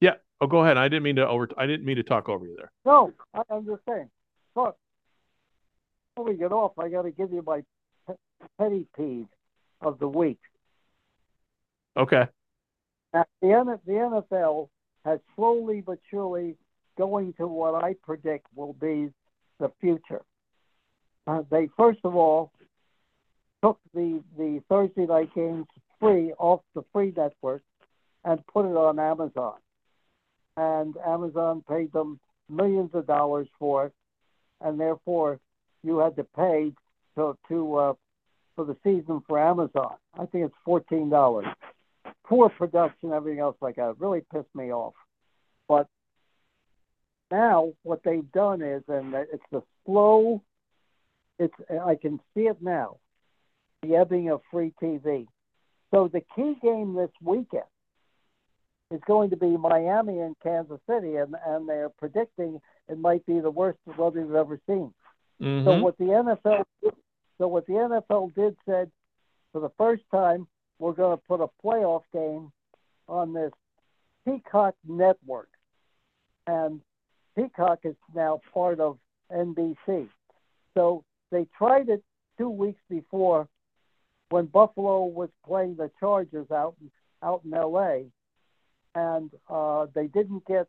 Yeah, Oh, go ahead. I didn't mean to over. I didn't mean to talk over you there. No, I, I'm just saying. Look, before we get off, I got to give you my pe- petty peeve of the week. Okay. Now, the, N- the NFL has slowly but surely going to what I predict will be the future. Uh, they first of all took the the Thursday night games free off the free network and put it on Amazon, and Amazon paid them millions of dollars for it, and therefore you had to pay to to uh, for the season for Amazon. I think it's fourteen dollars. Poor production, everything else like that. Really pissed me off. But now what they've done is, and it's the slow. It's I can see it now, the ebbing of free TV. So the key game this weekend is going to be Miami and Kansas City, and and they're predicting it might be the worst weather we've ever seen. Mhm. So what the NFL, so what the NFL did said, for the first time, we're going to put a playoff game on this Peacock network, and Peacock is now part of NBC. So they tried it two weeks before when Buffalo was playing the Chargers out out in LA, and uh, they didn't get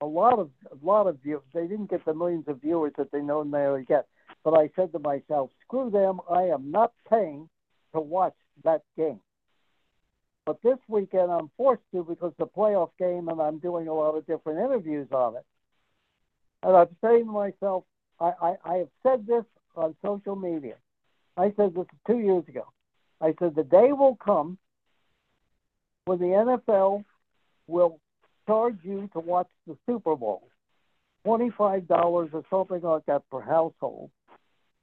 a lot of a lot of views. They didn't get the millions of viewers that they normally get. But I said to myself, screw them. I am not paying to watch that game. But this weekend I'm forced to because the playoff game, and I'm doing a lot of different interviews on it. And I'm saying to myself, I, I, I have said this on social media. I said this two years ago. I said the day will come when the NFL will charge you to watch the Super Bowl, twenty-five dollars or something like that per household,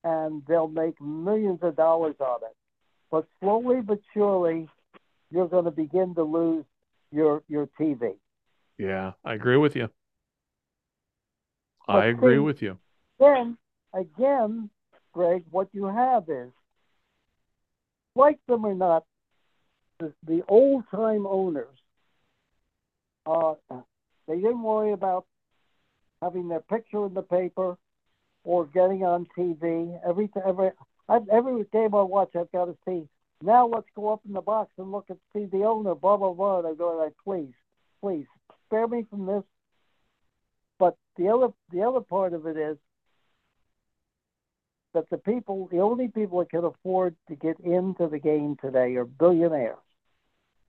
and they'll make millions of dollars on it. But slowly but surely, you're going to begin to lose your your TV. Yeah, I agree with you. But I agree see- with you. Then again, Greg, what you have is, like them or not, the, the old time owners, uh, they didn't worry about having their picture in the paper or getting on TV. Every every I've, every game I watch, I've got to see. Now let's go up in the box and look at see the owner. Blah blah blah. And I go like, please, please spare me from this. But the other the other part of it is that the people, the only people that can afford to get into the game today are billionaires.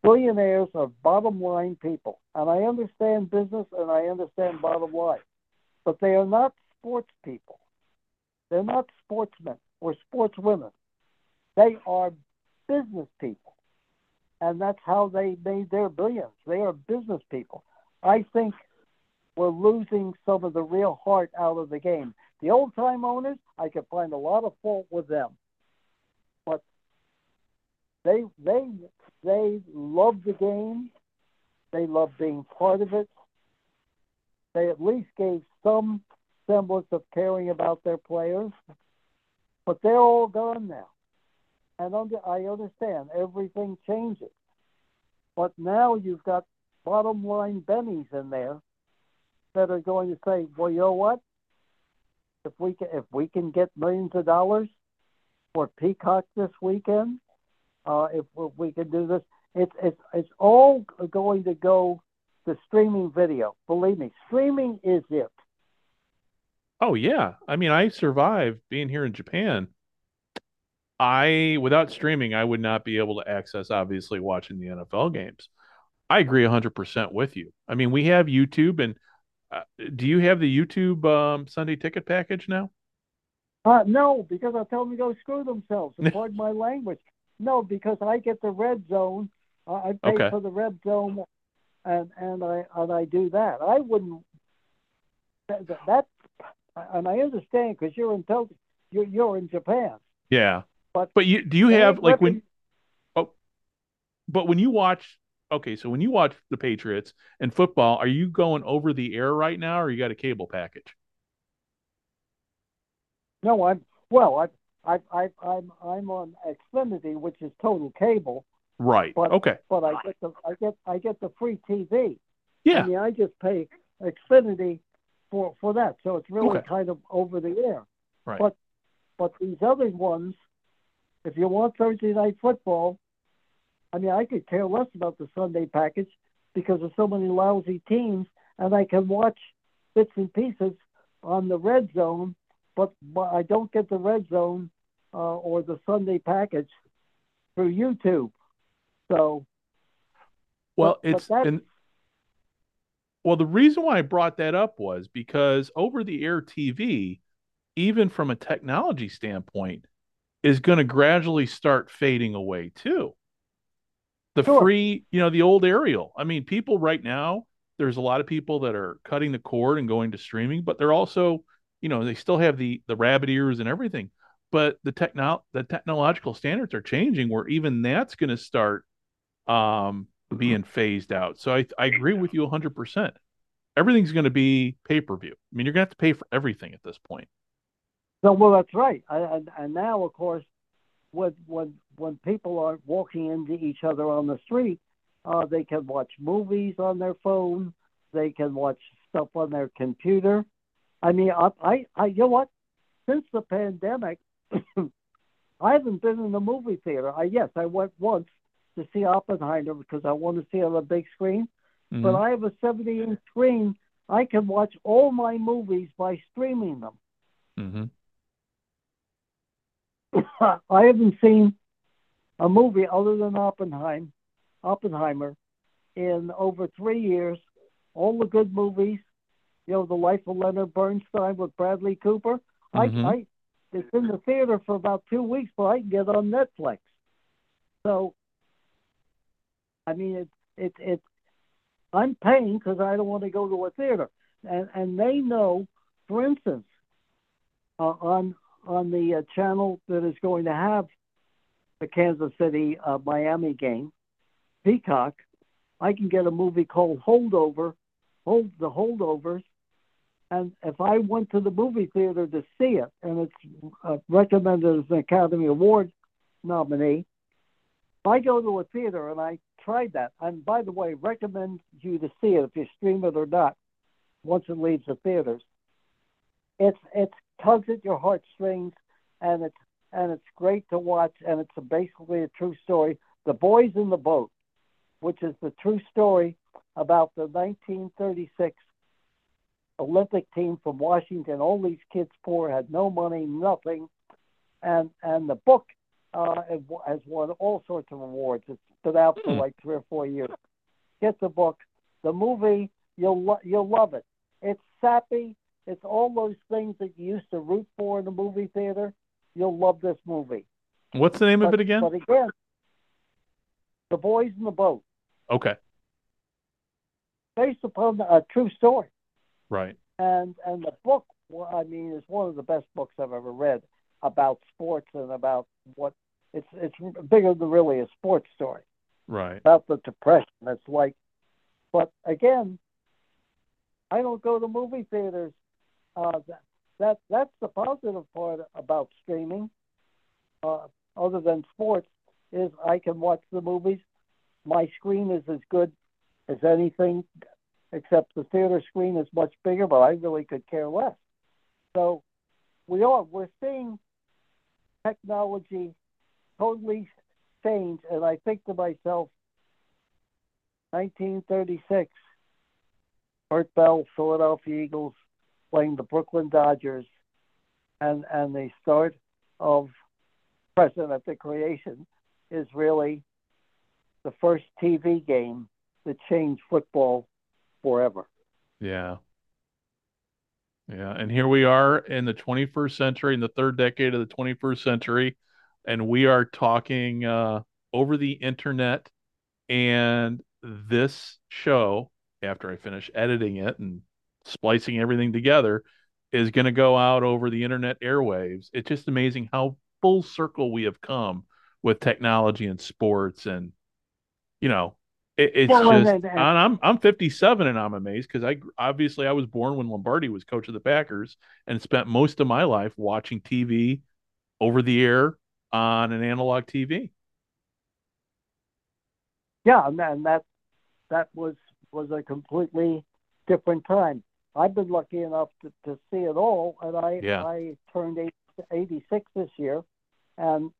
Billionaires are bottom line people. And I understand business and I understand bottom line. But they are not sports people. They're not sportsmen or sportswomen. They are business people. And that's how they made their billions. They are business people. I think we're losing some of the real heart out of the game. The old time owners, I could find a lot of fault with them, they they they love the game. They love being part of it. They at least gave some semblance of caring about their players, but they're all gone now. And under, I understand everything changes, but now you've got bottom line bennies in there that are going to say, "Well, you know what? If we can, if we can get millions of dollars for Peacock this weekend, uh, if, we can do this, it's it's it's all going to go to streaming video. Believe me, streaming is it. Oh yeah. I mean, I survived being here in Japan. I without streaming, I would not be able to access obviously watching the NFL games. I agree 100% with you. I mean, we have YouTube and uh, do you have the YouTube um, Sunday ticket package now? Uh, no, because I tell them to go screw themselves. And pardon my language. No, because I get the red zone. Uh, I pay Okay. for the red zone, and and I and I do that. I wouldn't. That, that- and I understand because you're in Tok- you're you're in Japan. Yeah. But- but you do you have like when ripping- but when you watch okay, so when you watch the Patriots and football, are you going over the air right now or you got a cable package? No, I'm well. I I I I'm I'm on Xfinity, which is total cable, Right. But- okay. but I get the I get I get the free TV. Yeah. I mean, I just pay Xfinity for for that, so it's really Okay. kind of over the air. Right. But but these other ones, if you want Thursday night football, I mean, I could care less about the Sunday package because of so many lousy teams, and I can watch bits and pieces on the red zone, but, but I don't get the red zone uh, or the Sunday package through YouTube. So, Well, but- but it's that's- and well, the reason why I brought that up was because over the air TV, even from a technology standpoint, is going to gradually start fading away too. The Sure. free, you know, the old aerial. I mean, people right now, there's a lot of people that are cutting the cord and going to streaming, but they're also, you know, they still have the the rabbit ears and everything. But the techno the technological standards are changing where even that's going to start um being phased out. So I I agree with you 100%. Everything's going to be pay-per-view. I mean, you're going to have to pay for everything at this point. so well, that's right. And, and now, of course, when when when people are walking into each other on the street, uh, they can watch movies on their phone. They can watch stuff on their computer. I mean, I, I, I you know what? Since the pandemic, I haven't been in the movie theater. I yes, I went once to see Oppenheimer because I want to see it on the big screen. But Mhm. I have a 70 inch screen. I can watch all my movies by streaming them. Mhm. I haven't seen a movie other than Oppenheim, Oppenheimer in over three years. All the good movies, you know, The Life of Leonard Bernstein with Bradley Cooper. Mhm. I, I, it's in the theater for about two weeks, but I can get it on Netflix. So, I mean, it, it, it, I'm paying because I don't want to go to a theater, and and they know, for instance, uh, on on the uh, channel that is going to have the Kansas City uh, Miami game, Peacock, I can get a movie called Holdover, Hold the Holdovers, and if I went to the movie theater to see it, and it's uh, recommended as an Academy Award nominee, if I go to a theater and I tried that, and by the way, recommend you to see it if you stream it or not, once it leaves the theaters. It's it tugs at your heartstrings, and it's and it's great to watch, and it's a, basically a true story. The Boys in the Boat, which is the true story about the 1936 Olympic team from Washington. All these kids poor, had no money, nothing, and and the book uh, has won all sorts of awards. It's been out for Hmm. like three or four years. Get the book. The movie, you'll lo- you'll love it. It's sappy. It's all those things that you used to root for in the movie theater. You'll love this movie. What's the name of it again? but again, the boys in the boat, Okay. based upon a true story. Right. and and the book i mean is one of the best books i've ever read about sports and about what it's it's bigger than really a sports story Right. about the depression it's like but again i don't go to movie theaters uh that, that that's the positive part about streaming uh other than sports is i can watch the movies my screen is as good as anything except the theater screen is much bigger, but I really could care less. So we are we're seeing technology totally change, and I think to myself, 1936, Bert Bell, Philadelphia Eagles, playing the Brooklyn Dodgers, and and the start of Present at the Creation is really the first TV game that changed football forever. Yeah. Yeah. And here we are in the 21st century, in the third decade of the 21st century, and we are talking uh, over the internet. And this show, after I finish editing it and splicing everything together, is going to go out over the internet airwaves. It's just amazing how full circle we have come with technology and sports and you know it, it's just and- I'm I'm 57 and I'm amazed because I obviously I was born when Lombardi was coach of the Packers and spent most of my life watching TV over the air on an analog TV. Yeah, and, and that that was was a completely different time. I've been lucky enough to, to see it all, and I Yeah. I turned 86 this year, and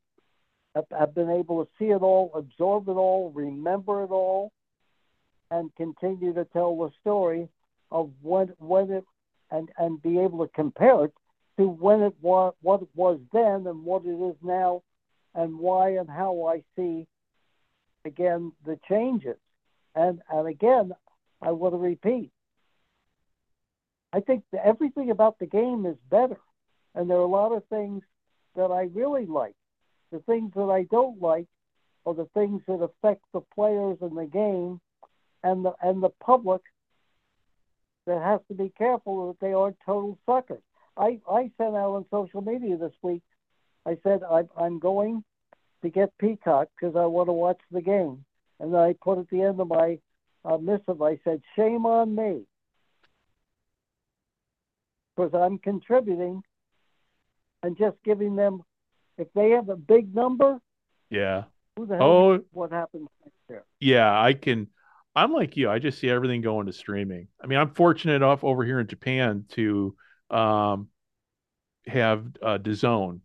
I've, I've been able to see it all, absorb it all, remember it all, and continue to tell the story of when when it and and be able to compare it to when it was what it was then and what it is now, and why and how I see again the changes. And and again, I want to repeat. I think everything about the game is better, and there are a lot of things that I really like. The things that I don't like are the things that affect the players in the game and the and the public that has to be careful that they aren't total suckers. I, I sent out on social media this week. I said I'm, I'm going to get Peacock because I want to watch the game, and I put at the end of my uh, missive I said shame on me because I'm contributing and just giving them. If they have a big number, Yeah. who the hell Oh, what happens next year? yeah. I can. I'm like you. I just see everything going to streaming. I mean, I'm fortunate enough over here in Japan to um, have uh, DAZN,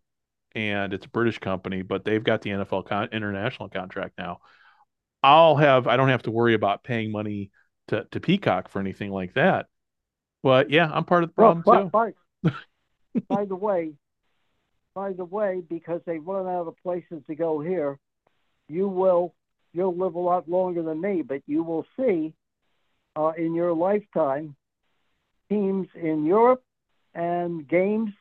and it's a British company, but they've got the NFL con- international contract now. I'll have. I don't have to worry about paying money to to Peacock for anything like that. But yeah, I'm part of the problem Well, too. by, by, by the way, by the way, because they run out of places to go here, you will you'll live a lot longer than me, but you will see uh, in your lifetime teams in Europe and games.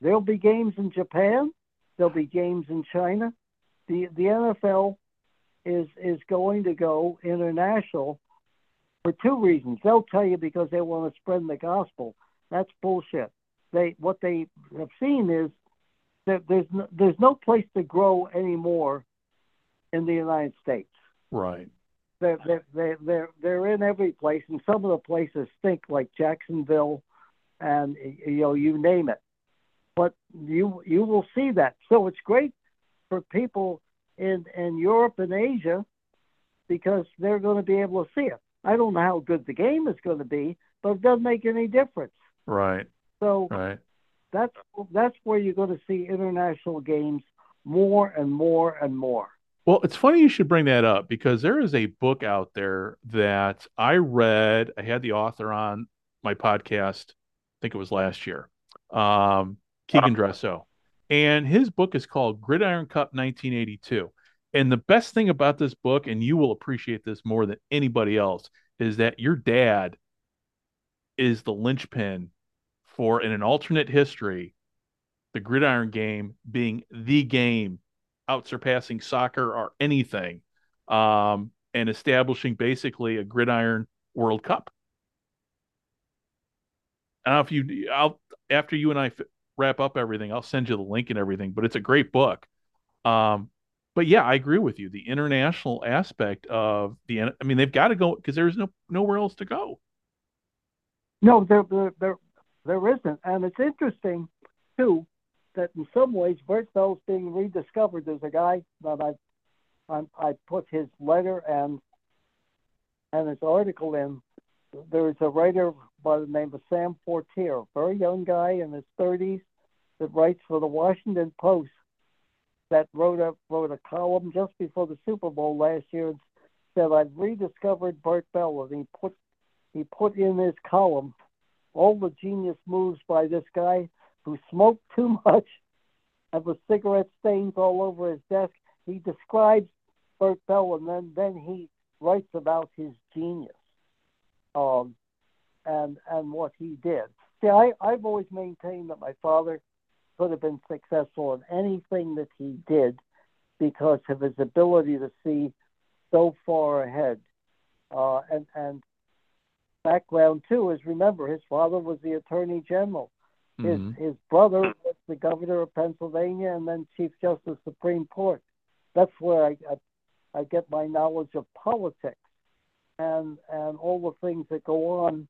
There'll be games in Japan. There'll be games in China. The the NFL is is going to go international for two reasons. They'll tell you because they want to spread the gospel. That's bullshit. They what they have seen is that there's no, there's no place to grow anymore in the United States. Right. They're they're they're they're, they're in every place, and some of the places stink like Jacksonville, and you know you name it. But you you will see that. So it's great for people in in Europe and Asia because they're going to be able to see it. I don't know how good the game is going to be, but it doesn't make any difference. Right. So Right. That's that's where you're going to see international games more and more and more. Well, it's funny you should bring that up because there is a book out there that I read. I had the author on my podcast, I think it was last year, um, Keegan Dresso. And his book is called Gridiron Cup 1982. And the best thing about this book, and you will appreciate this more than anybody else, is that your dad is the linchpin for, in an alternate history, the gridiron game being the game out surpassing soccer or anything, um, and establishing basically a gridiron World Cup. I know if you, I'll after you and I f- wrap up everything, I'll send you the link and everything. But it's a great book. Um, but yeah, I agree with you. The international aspect of the, I mean, they've got to go because there's no nowhere else to go. No, there, there, there, there isn't, and it's interesting too that in some ways Bert Bell's being rediscovered. There's a guy that I, I, put his letter and and his article in. There's a writer by the name of Sam Fortier, very young guy in his 30s that writes for the Washington Post. That wrote a wrote a column just before the Super Bowl last year and said I've rediscovered Bert Bell, and he put he put in his column all the genius moves by this guy who smoked too much and with cigarette stains all over his desk. He describes Bert Bell and then, then he writes about his genius um, and and what he did. See, I, I've always maintained that my father could have been successful in anything that he did because of his ability to see so far ahead. Uh, and, and background too is remember his father was the attorney general. His Mhm. his brother was the governor of Pennsylvania and then Chief Justice Supreme Court. That's where I, I I get my knowledge of politics and and all the things that go on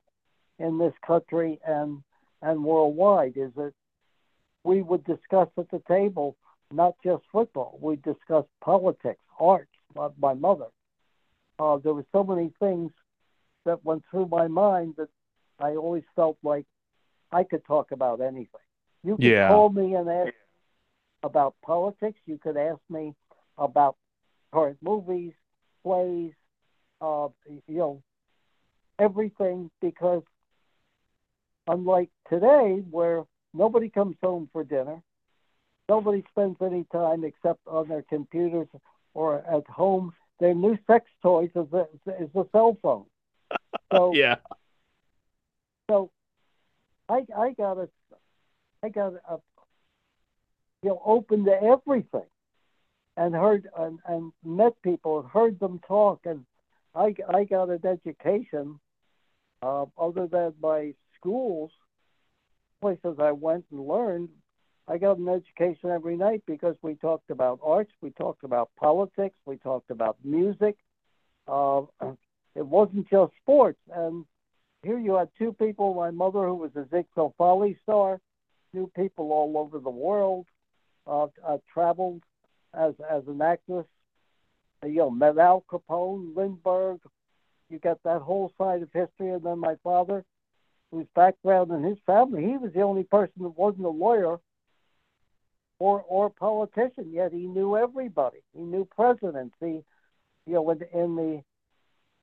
in this country and and worldwide. Is that we would discuss at the table not just football. We discuss politics, arts. My, my mother. Uh, there were so many things that went through my mind that I always felt like I could talk about anything. You could Yeah. call me and ask about politics. You could ask me about current movies, plays, uh, you know, everything. Because unlike today, where nobody comes home for dinner, nobody spends any time except on their computers or at home. Their new sex toys is a, is a cell phone. So Yeah. so I I got a I got a you know open to everything and heard and, and met people and heard them talk and I I got an education uh, other than my schools places I went and learned I got an education every night because we talked about arts we talked about politics we talked about music uh, it wasn't just sports and here you had two people. My mother, who was a Ziegfeld Folly star, knew people all over the world. Uh, uh, traveled as as an actress. Uh, you know, met Al Capone, Lindbergh. You got that whole side of history, and then my father, whose background and his family, he was the only person that wasn't a lawyer or or politician. Yet he knew everybody. He knew presidents. He, you know, in, in the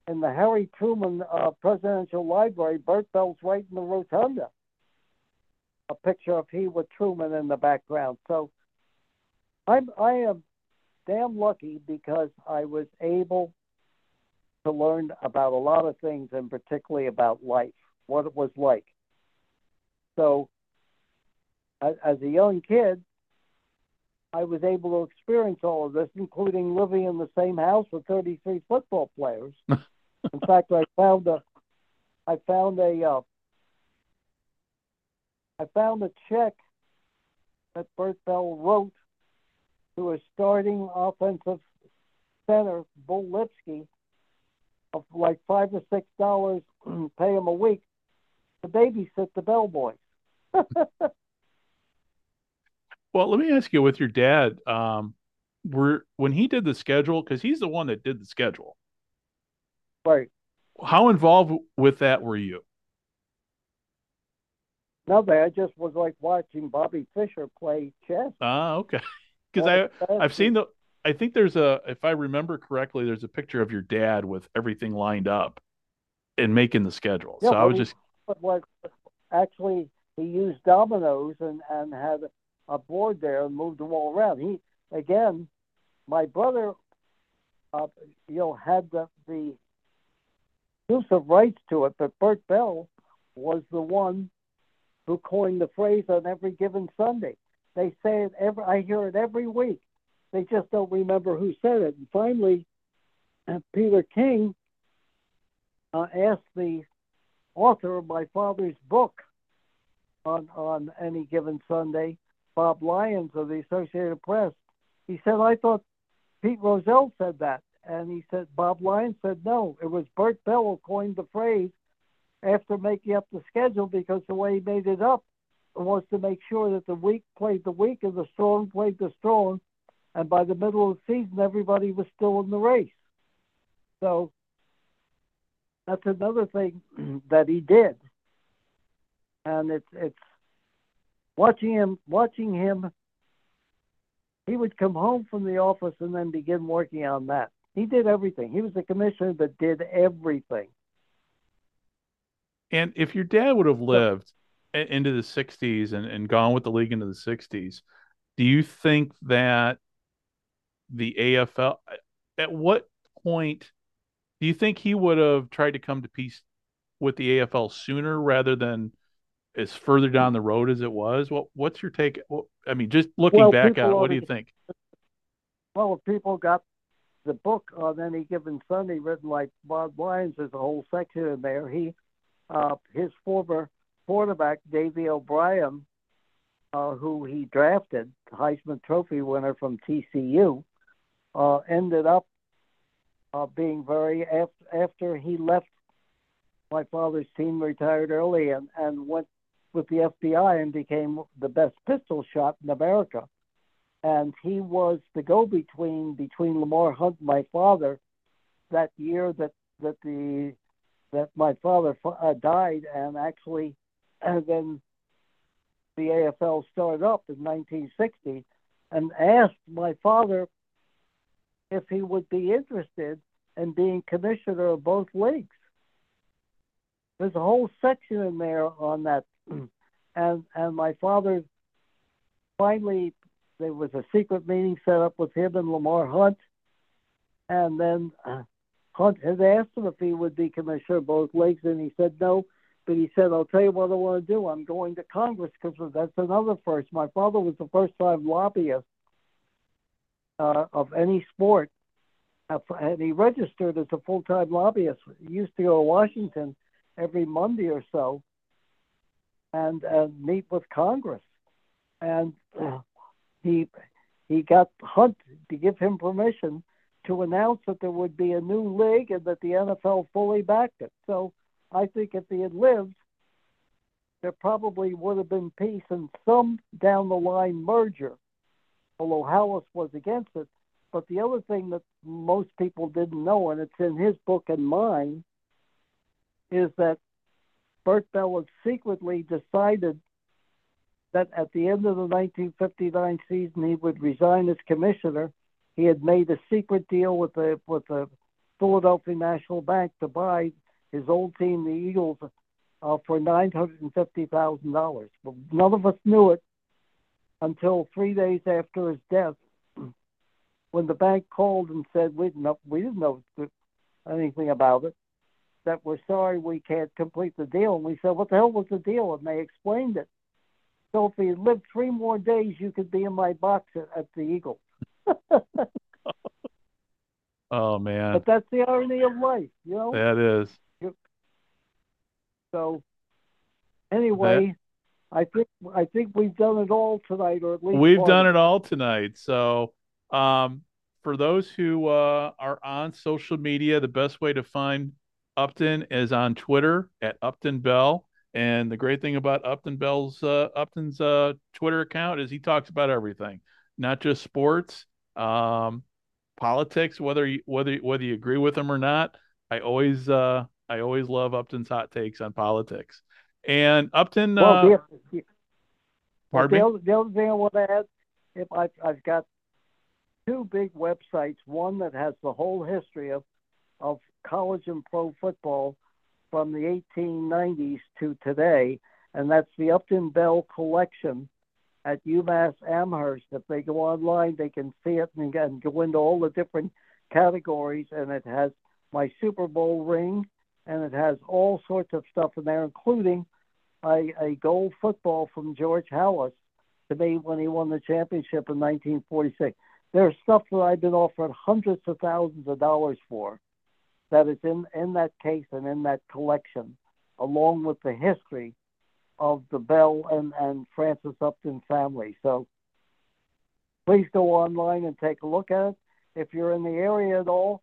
in the Harry Truman uh, Presidential Library, Bert Bell's right in the rotunda. A picture of he with Truman in the background. So I'm I am damn lucky because I was able to learn about a lot of things and particularly about life, what it was like. So as, as a young kid, I was able to experience all of this, including living in the same house with 33 football players. In fact, I found a, I found a, uh, I found a check that Bert Bell wrote to a starting offensive center, Bull Lipski, of like five or six dollars, pay him a week to babysit the Bell boys. Well, let me ask you with your dad, um, were when he did the schedule, because he's the one that did the schedule. How involved with that were you? Nothing. I just was like watching Bobby Fischer play chess. Ah, okay. Because I I've seen the I think there's a if I remember correctly, there's a picture of your dad with everything lined up and making the schedule. Yeah, so I was just but was actually he used dominoes and and had a board there and moved them all around. He again, my brother, uh, you know, had the the exclusive rights to it, but Bert Bell was the one who coined the phrase on every given Sunday. They say it every. I hear it every week. They just don't remember who said it. And finally, uh, Peter King uh, asked the author of my father's book on on any given Sunday, Bob Lyons of the Associated Press. He said, "I thought Pete Rozelle said that," and he said Bob Lyons said no. It was Bert Bell who coined the phrase after making up the schedule because the way he made it up was to make sure that the weak played the weak and the strong played the strong, and by the middle of the season, everybody was still in the race. So that's another thing that he did, and it's it's watching him watching him. He would come home from the office and then begin working on that. He did everything. He was the commissioner that did everything. and if your dad would have lived i- into the 60s and, and gone with the league into the 60s, do you think that the AFL at what point do you think he would have tried to come to peace with the AFL sooner rather than as further down the road as it was? What what's your take? I mean, just looking Well, back at it, what do you think? Well, if people got the book on any given Sunday written like Bob Lyons, there's a whole section in there. He, uh, his former quarterback Davey O'Brien, uh, who he drafted, Heisman Trophy winner from TCU, uh, ended up uh, being very after, after he left my father's team, retired early, and and went with the FBI and became the best pistol shot in America and he was the go-between between Lamar Hunt and my father that year that that the that my father uh, died, and actually, and then the AFL started up in 1960, and asked my father if he would be interested in being commissioner of both leagues. There's a whole section in there on that, and and my father finally there was a secret meeting set up with him and Lamar Hunt, and then uh, Hunt had asked him if he would be commissioner of both leagues, and he said no. But he said, "I'll tell you what I want to do. I'm going to Congress because that's another first. My father was the first time lobbyist uh, of any sport, uh, and he registered as a full time lobbyist. He used to go to Washington every Monday or so, and and meet with Congress, and uh, he he got Hunt to give him permission to announce that there would be a new league and that the NFL fully backed it. So I think if he had lived, there probably would have been peace and some down the line merger, although Halas was against it. But the other thing that most people didn't know, and it's in his book and mine, is that Bert Bell had secretly decided that at the end of the 1959 season he would resign as commissioner he had made a secret deal with the with the Philadelphia National Bank to buy his old team, the Eagles, uh, for nine hundred and fifty thousand dollars. But none of us knew it until three days after his death, when the bank called and said we didn't know, we didn't know anything about it. That we're sorry we can't complete the deal. And we said, what the hell was the deal? And they explained it. So if he lived three more days, you could be in my box at, at the Eagles. oh man! But that's the irony of life, you know. That is. So, anyway, that... I think I think we've done it all tonight, or at least we've done it all tonight. So, um, for those who uh, are on social media, the best way to find Upton is on Twitter at Upton Bell. And the great thing about Upton Bell's uh, Upton's uh, Twitter account is he talks about everything, not just sports um, politics, whether you, whether whether you agree with them or not. I always uh, I always love Upton's hot takes on politics. And Upton, well, uh, the, pardon the me. The other thing I want to add, if I've, I've got two big websites, one that has the whole history of of college and pro football from the 1890s to today, and that's the Upton Bell Collection at UMass Amherst. If they go online, they can see it and, and go into all the different categories. And it has my Super Bowl ring, and it has all sorts of stuff in there, including a, a gold football from George Halas to me when he won the championship in 1946. There's stuff that I've been offered hundreds of thousands of dollars for that is in, in that case and in that collection, along with the history of the Bell and, and Francis Upton family. So please go online and take a look at it. If you're in the area at all,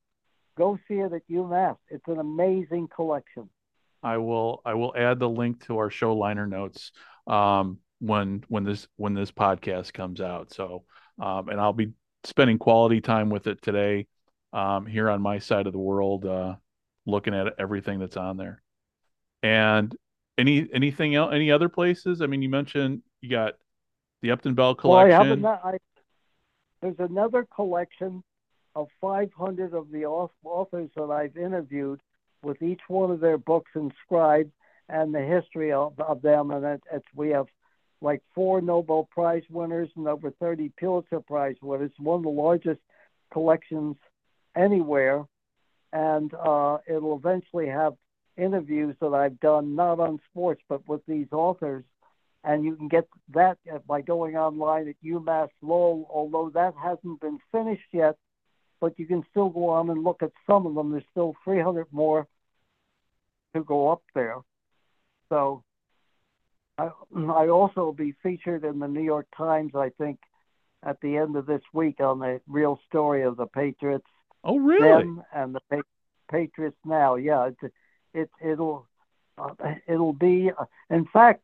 go see it at UMass. It's an amazing collection. I will I will add the link to our show liner notes um, when when this when this podcast comes out. So um, and I'll be spending quality time with it today um, here on my side of the world, uh, looking at everything that's on there. And any anything else? Any other places? I mean, you mentioned you got the Upton Bell collection. Well, I I, there's another collection of 500 of the authors that I've interviewed, with each one of their books inscribed and the history of, of them. And it, it's we have like four Nobel Prize winners and over 30 Pulitzer Prize winners. One of the largest collections anywhere, and uh, it'll eventually have interviews that I've done, not on sports, but with these authors. And you can get that by going online at UMass Lowell, although that hasn't been finished yet. But you can still go on and look at some of them. There's still 300 more to go up there. So I, I also will be featured in the New York Times, I think, at the end of this week on the real story of the Patriots. Oh, really? and the Patriots now. Yeah, it's, it it'll uh, it'll be uh, in fact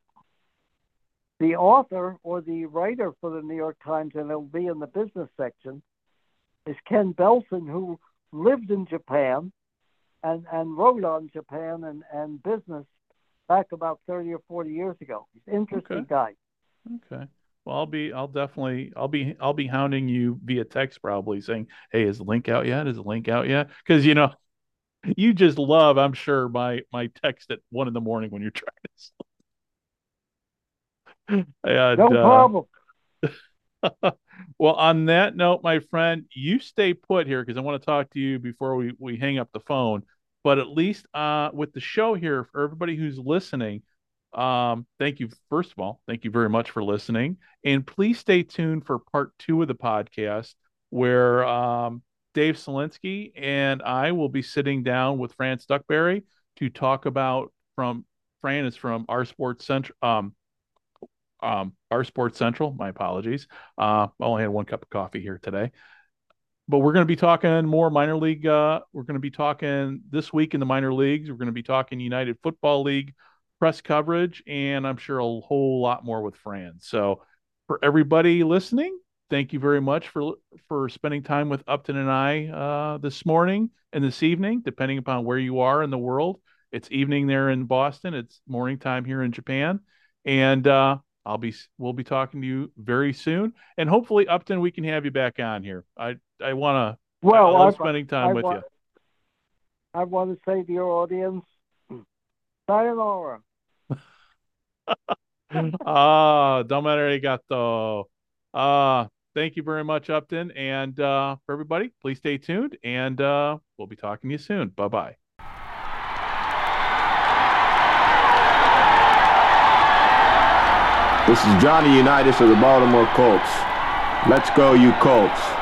the author or the writer for the New York Times and it'll be in the business section is Ken Belson who lived in Japan and and wrote on Japan and and business back about thirty or forty years ago. He's an interesting Okay. guy. Okay. Well, I'll be, I'll definitely, I'll be, I'll be hounding you via text probably saying, "Hey, is the link out yet? Is the link out yet?" Because you know, you just love, I'm sure, my my text at one in the morning when you're trying to sleep. And, No uh, problem. well, on that note, my friend, you stay put here because I want to talk to you before we, we hang up the phone. But at least uh, with the show here, for everybody who's listening, um, thank you. First of all, thank you very much for listening. And please stay tuned for part two of the podcast where um, Dave Selinsky and I will be sitting down with Fran Stuchbury to talk about from Fran is from OurSports Central um, um, OurSports Central. My apologies. Uh, I only had one cup of coffee here today, but we're going to be talking more minor league. Uh, we're going to be talking this week in the minor leagues. We're going to be talking United Football League press coverage, and I'm sure a whole lot more with Fran. So, for everybody listening, thank you very much for for spending time with Upton and I uh, this morning and this evening, depending upon where you are in the world. It's evening there in Boston. It's morning time here in Japan, and uh, I'll be we'll be talking to you very soon, and hopefully Upton we can have you back on here. I I want to Well, I I, spending time I with want, I want to say to your audience, sayonara. Ah, domo arigato. Uh thank you very much, Upton, and uh, for everybody, please stay tuned, and uh, we'll be talking to you soon. Bye bye. This is Johnny Unitas of the Baltimore Colts. Let's go, you Colts.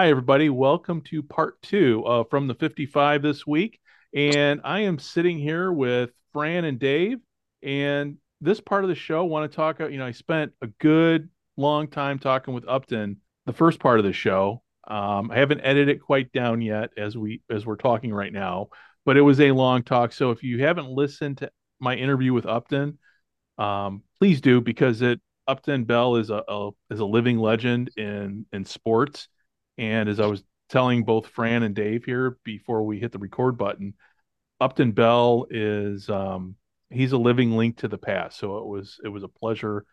Hi, everybody. Welcome to part two uh, from the 55 this week. And I am sitting here with Fran and Dave. And this part of the show, want to talk. About, you know, I spent a good long time talking with Upton. The first part of the show, um, I haven't edited it quite down yet as we as we're talking right now, but it was a long talk. So if you haven't listened to my interview with Upton, um, please do because it Upton Bell is a, a is a living legend in in sports. And as I was telling both Fran and Dave here before we hit the record button, Upton Bell is um, he's a living link to the past. So it was it was a pleasure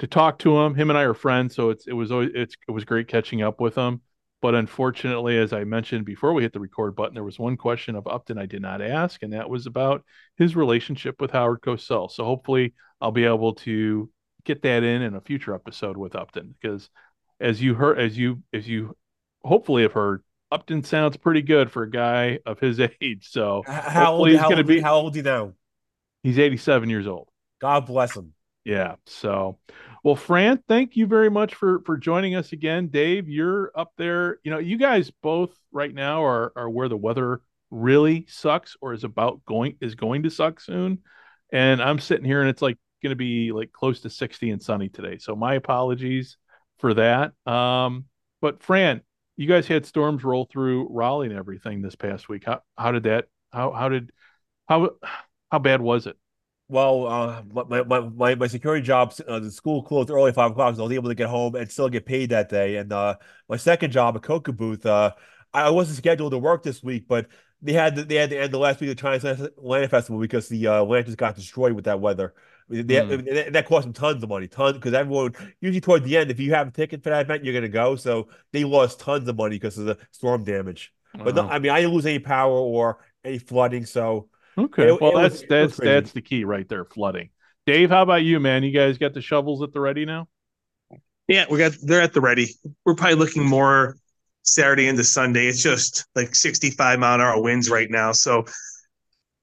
to talk to him. Him and I are friends, so it's it was always it's it was great catching up with him. But unfortunately, as I mentioned before we hit the record button, there was one question of Upton I did not ask, and that was about his relationship with Howard Cosell. So hopefully, I'll be able to get that in in a future episode with Upton because, as you heard, as you as you hopefully have heard, Upton sounds pretty good for a guy of his age. So how old? he's How going to old, be. how old you now? He's 87 years old. God bless him. Yeah. So, well, Fran, thank you very much for for joining us again. Dave, you're up there. You know, you guys both right now are are where the weather really sucks or is about going is going to suck soon. And I'm sitting here and it's like going to be like close to 60 and sunny today. So my apologies for that. Um, but Fran, you guys had storms roll through Raleigh and everything this past week. How how did that how how did how how bad was it? Well, uh, my, my, my, security job, uh, the school closed early five o'clock, so I was able to get home and still get paid that day. And uh, my second job, a Coca booth, uh, I wasn't scheduled to work this week, but they had the, they had to end the last week of the China Festival because the uh, lanterns got destroyed with that weather. They, Mm. that cost them tons of money, tons because everyone usually toward the end, if you have a ticket for that event, you're gonna go. So they lost tons of money because of the storm damage. But no, I mean, I didn't lose any power or any flooding, so Okay. It- well, it that's was that's that's the key right there, flooding. Dave, how about you, man? You guys got the shovels at the ready now? Yeah, we got they're at the ready. We're probably looking more Saturday into Sunday. It's just like 65 mile an hour winds right now. So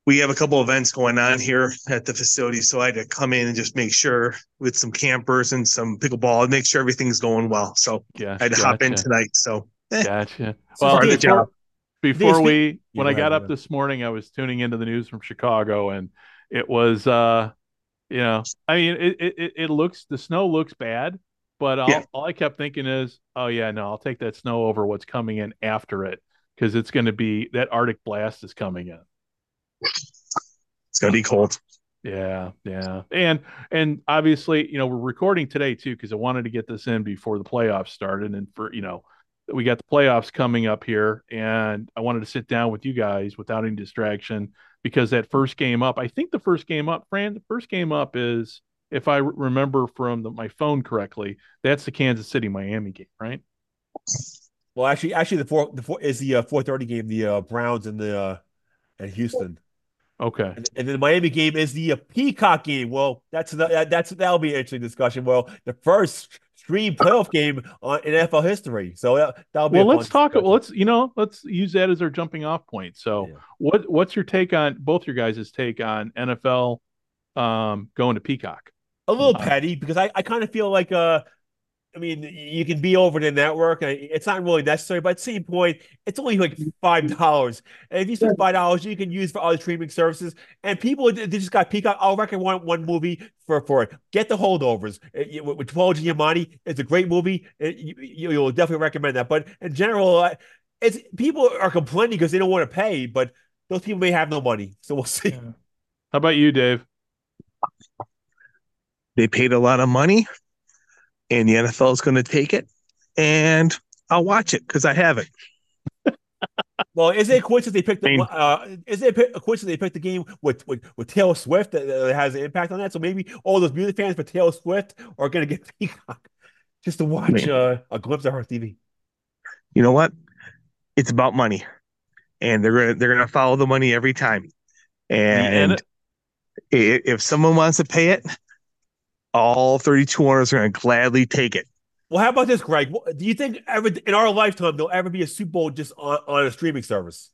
we have a couple events going on here at the facility. So I had to come in and just make sure with some campers and some pickleball and make sure everything's going well. So Yeah. I had to hop in tonight. So eh, Gotcha. Well, part of the before, job. before Dave, we, when go I got ahead, up this morning, I was tuning into the news from Chicago, and it was, uh, you know, I mean, it it it, it looks the snow looks bad, but all, Yeah. all I kept thinking is, oh yeah, no, I'll take that snow over what's coming in after it because it's going to be that Arctic blast is coming in. It's gonna be cold. Yeah, yeah. And and obviously, you know, we're recording today too because I wanted to get this in before the playoffs started and for, you know, we got the playoffs coming up here and I wanted to sit down with you guys without any distraction because that first game up, I think the first game up, Fran, the first game up is if I remember from the, my phone correctly, that's the Kansas City Miami game, right? Well, actually, actually, the four the four is the uh, four thirty game, the uh, Browns and the uh, and Houston, Okay. and, and then the Miami game is the uh, Peacock game. Well, that's the, that, that's that'll be an interesting discussion. Well, the first stream playoff game on, in NFL history, so that, that'll be. Well, let's talk. discussion. Let's you know, let's use that as our jumping off point. So, Yeah. what what's your take on both your guys' take on NFL um, going to Peacock? a little Uh, petty because I, I kind of feel like uh I mean you can be over the network it's not really necessary but at the same point it's only like five dollars. And if you spend five dollars you can use for other streaming services and people they just got Peacock I'll recommend one, one movie for for it. Get the holdovers. With with Paul Giamatti it's a great movie Uh, you, you, you'll definitely recommend that. But in general uh, it's people are complaining because they don't want to pay but those people may have no money so we'll see. How about you, Dave? They paid a lot of money, and the NFL is going to take it, and I'll watch it because I have it. Well, is it a coincidence they picked the? Uh, is it a coincidence they picked the game with with, with Taylor Swift that, that has an impact on that? So maybe all those music fans for Taylor Swift are going to get Peacock just to watch uh, a glimpse of her TV. You know what? It's about money, and they're gonna they're gonna follow the money every time. And if someone wants to pay it, all 32 owners are going to gladly take it. Well, how about this, Greg? Do you think ever in our lifetime there'll ever be a Super Bowl just on, on a streaming service?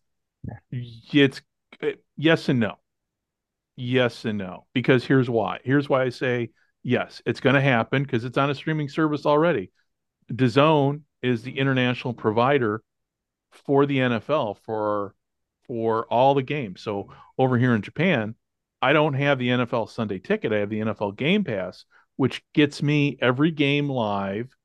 It's uh, yes and no. Yes and no. Because here's why. Here's why I say yes. It's going to happen because it's on a streaming service already. DAZN is the international provider for the NFL for for all the games. So over here in Japan, I don't have the NFL Sunday ticket. I have the NFL Game Pass, which gets me every game live.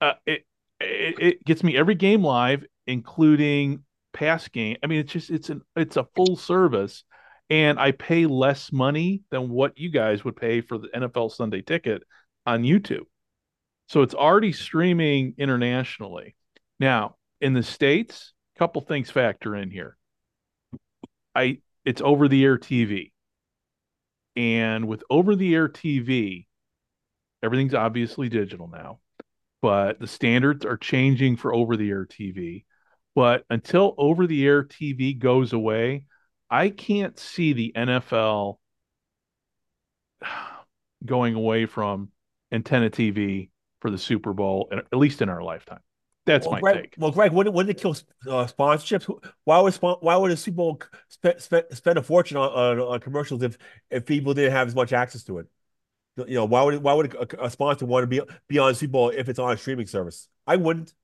Uh, it, it it gets me every game live, including pass game. I mean, it's just it's an it's a full service, and I pay less money than what you guys would pay for the NFL Sunday ticket on YouTube. So it's already streaming internationally. Now, in the States, a couple things factor in here. I it's over the air TV. And with over the air TV, everything's obviously digital now, but the standards are changing for over the air TV. But until over the air TV goes away, I can't see the NFL going away from antenna TV for the Super Bowl, at least in our lifetime. That's well, my Greg, take. Well, Greg, wouldn't, wouldn't it kill uh, sponsorships? Why would why would a Super Bowl spend, spend, spend a fortune on, on, on, commercials if if people didn't have as much access to it? You know, why would why would a, a sponsor want to be be on Super Bowl if it's on a streaming service? I wouldn't.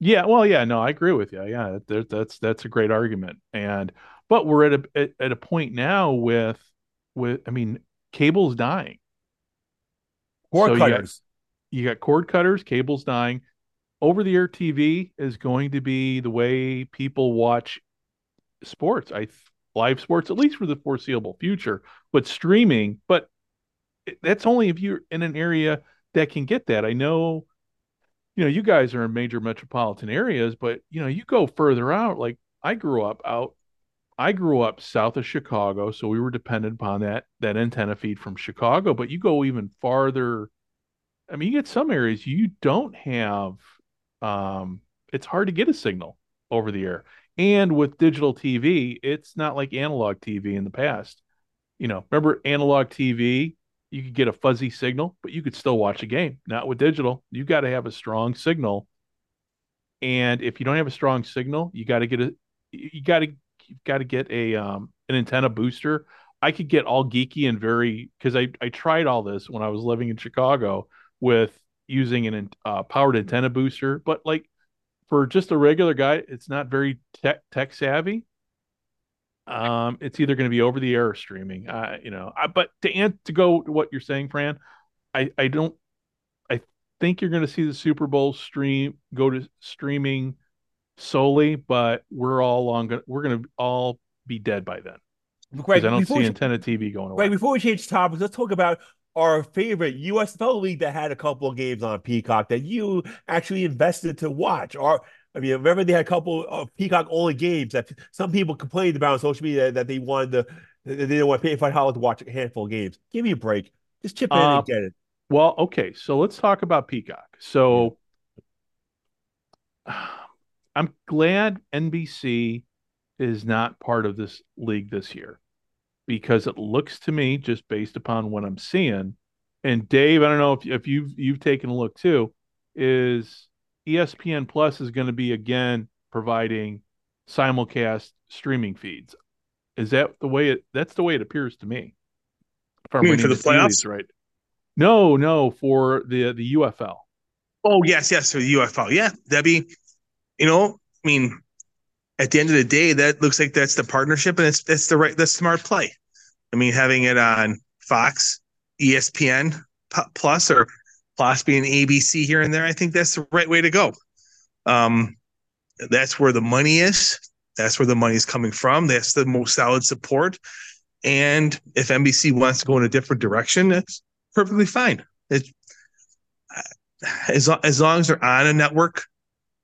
Yeah, well, yeah, no, I agree with you. Yeah, that, that's that's a great argument. And but we're at a at, at a point now with with I mean, cable's dying. Cord so cutters. You got, you got cord cutters, cable's dying over the air TV is going to be the way people watch sports. I live sports at least for the foreseeable future, but streaming, but that's only if you're in an area that can get that. I know you know, you guys are in major metropolitan areas, but you know, you go further out like I grew up out I grew up south of Chicago, so we were dependent upon that that antenna feed from Chicago, but you go even farther I mean, you get some areas you don't have um, it's hard to get a signal over the air. And with digital TV, it's not like analog TV in the past. You know, remember analog TV? You could get a fuzzy signal, but you could still watch a game. Not with digital. You got to have a strong signal. And if you don't have a strong signal, you got to get a you got to you got to get a um an antenna booster. I could get all geeky and very because I I tried all this when I was living in Chicago with using an uh, powered antenna booster, but like for just a regular guy, it's not very tech, tech savvy. Um, it's either going to be over the air or streaming. Uh, you know, I, but to and to go to what you're saying, Fran, I I don't. I think you're going to see the Super Bowl stream go to streaming solely, but we're all long. We're going to all be dead by then. Greg, I don't see antenna TV going away. Right before we change topics, let's talk about our favorite USFL league that had a couple of games on Peacock that you actually invested to watch. Or I mean, remember they had a couple of Peacock only games that some people complained about on social media that they wanted to they didn't want to pay five dollars to watch a handful of games. Give me a break. Just chip in uh, and get it. Well, okay, so let's talk about Peacock. So I'm glad NBC is not part of this league this year because it looks to me, just based upon what I'm seeing, and Dave, I don't know if, if you've you've taken a look too, is ESPN Plus is going to be again providing simulcast streaming feeds. Is that the way it? That's the way it appears to me. If I'm for the playoffs, right? No, no, for the the UFL. Oh yes, yes, for the UFL. Yeah, be, you know, I mean, at the end of the day, that looks like that's the partnership, and it's that's the right, the smart play. I mean, having it on Fox, ESPN Plus, or Plus being ABC here and there, I think that's the right way to go. Um, that's where the money is. That's where the money is coming from. That's the most solid support. And if NBC wants to go in a different direction, that's perfectly fine. It's as as long as they're on a network,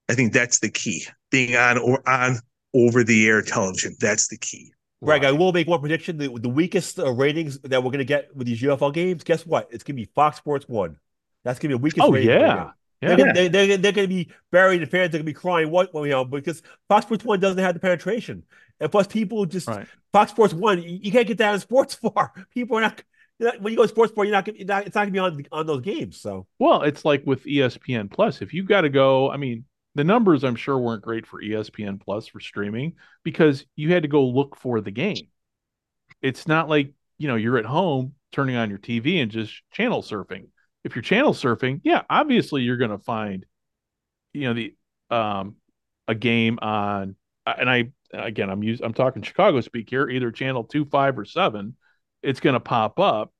I think that's the key. Being on or on over the air television. That's the key. Greg, I will make one prediction: the, the weakest uh, ratings that we're going to get with these UFL games. Guess what? It's going to be Fox Sports One. That's going to be the weakest. Oh yeah. Yeah. They're, They're, they're, they're, going to be buried. The fans are going to be crying. What you know because Fox Sports One doesn't have the penetration, and plus people just right. Fox Sports One. You, you, can't get that on Sports Far. People are not, not when you go to Sports bar, You're not, you're not. It's not going to be on on those games. So well, it's like with ESPN Plus. If you got to go, I mean, the numbers I'm sure weren't great for ESPN Plus for streaming because you had to go look for the game. It's not like, you know, you're at home turning on your TV and just channel surfing. If you're channel surfing, yeah, obviously you're going to find you know the um a game on and I again I'm using I'm talking Chicago speak here, either channel 2, 5 or 7, it's going to pop up.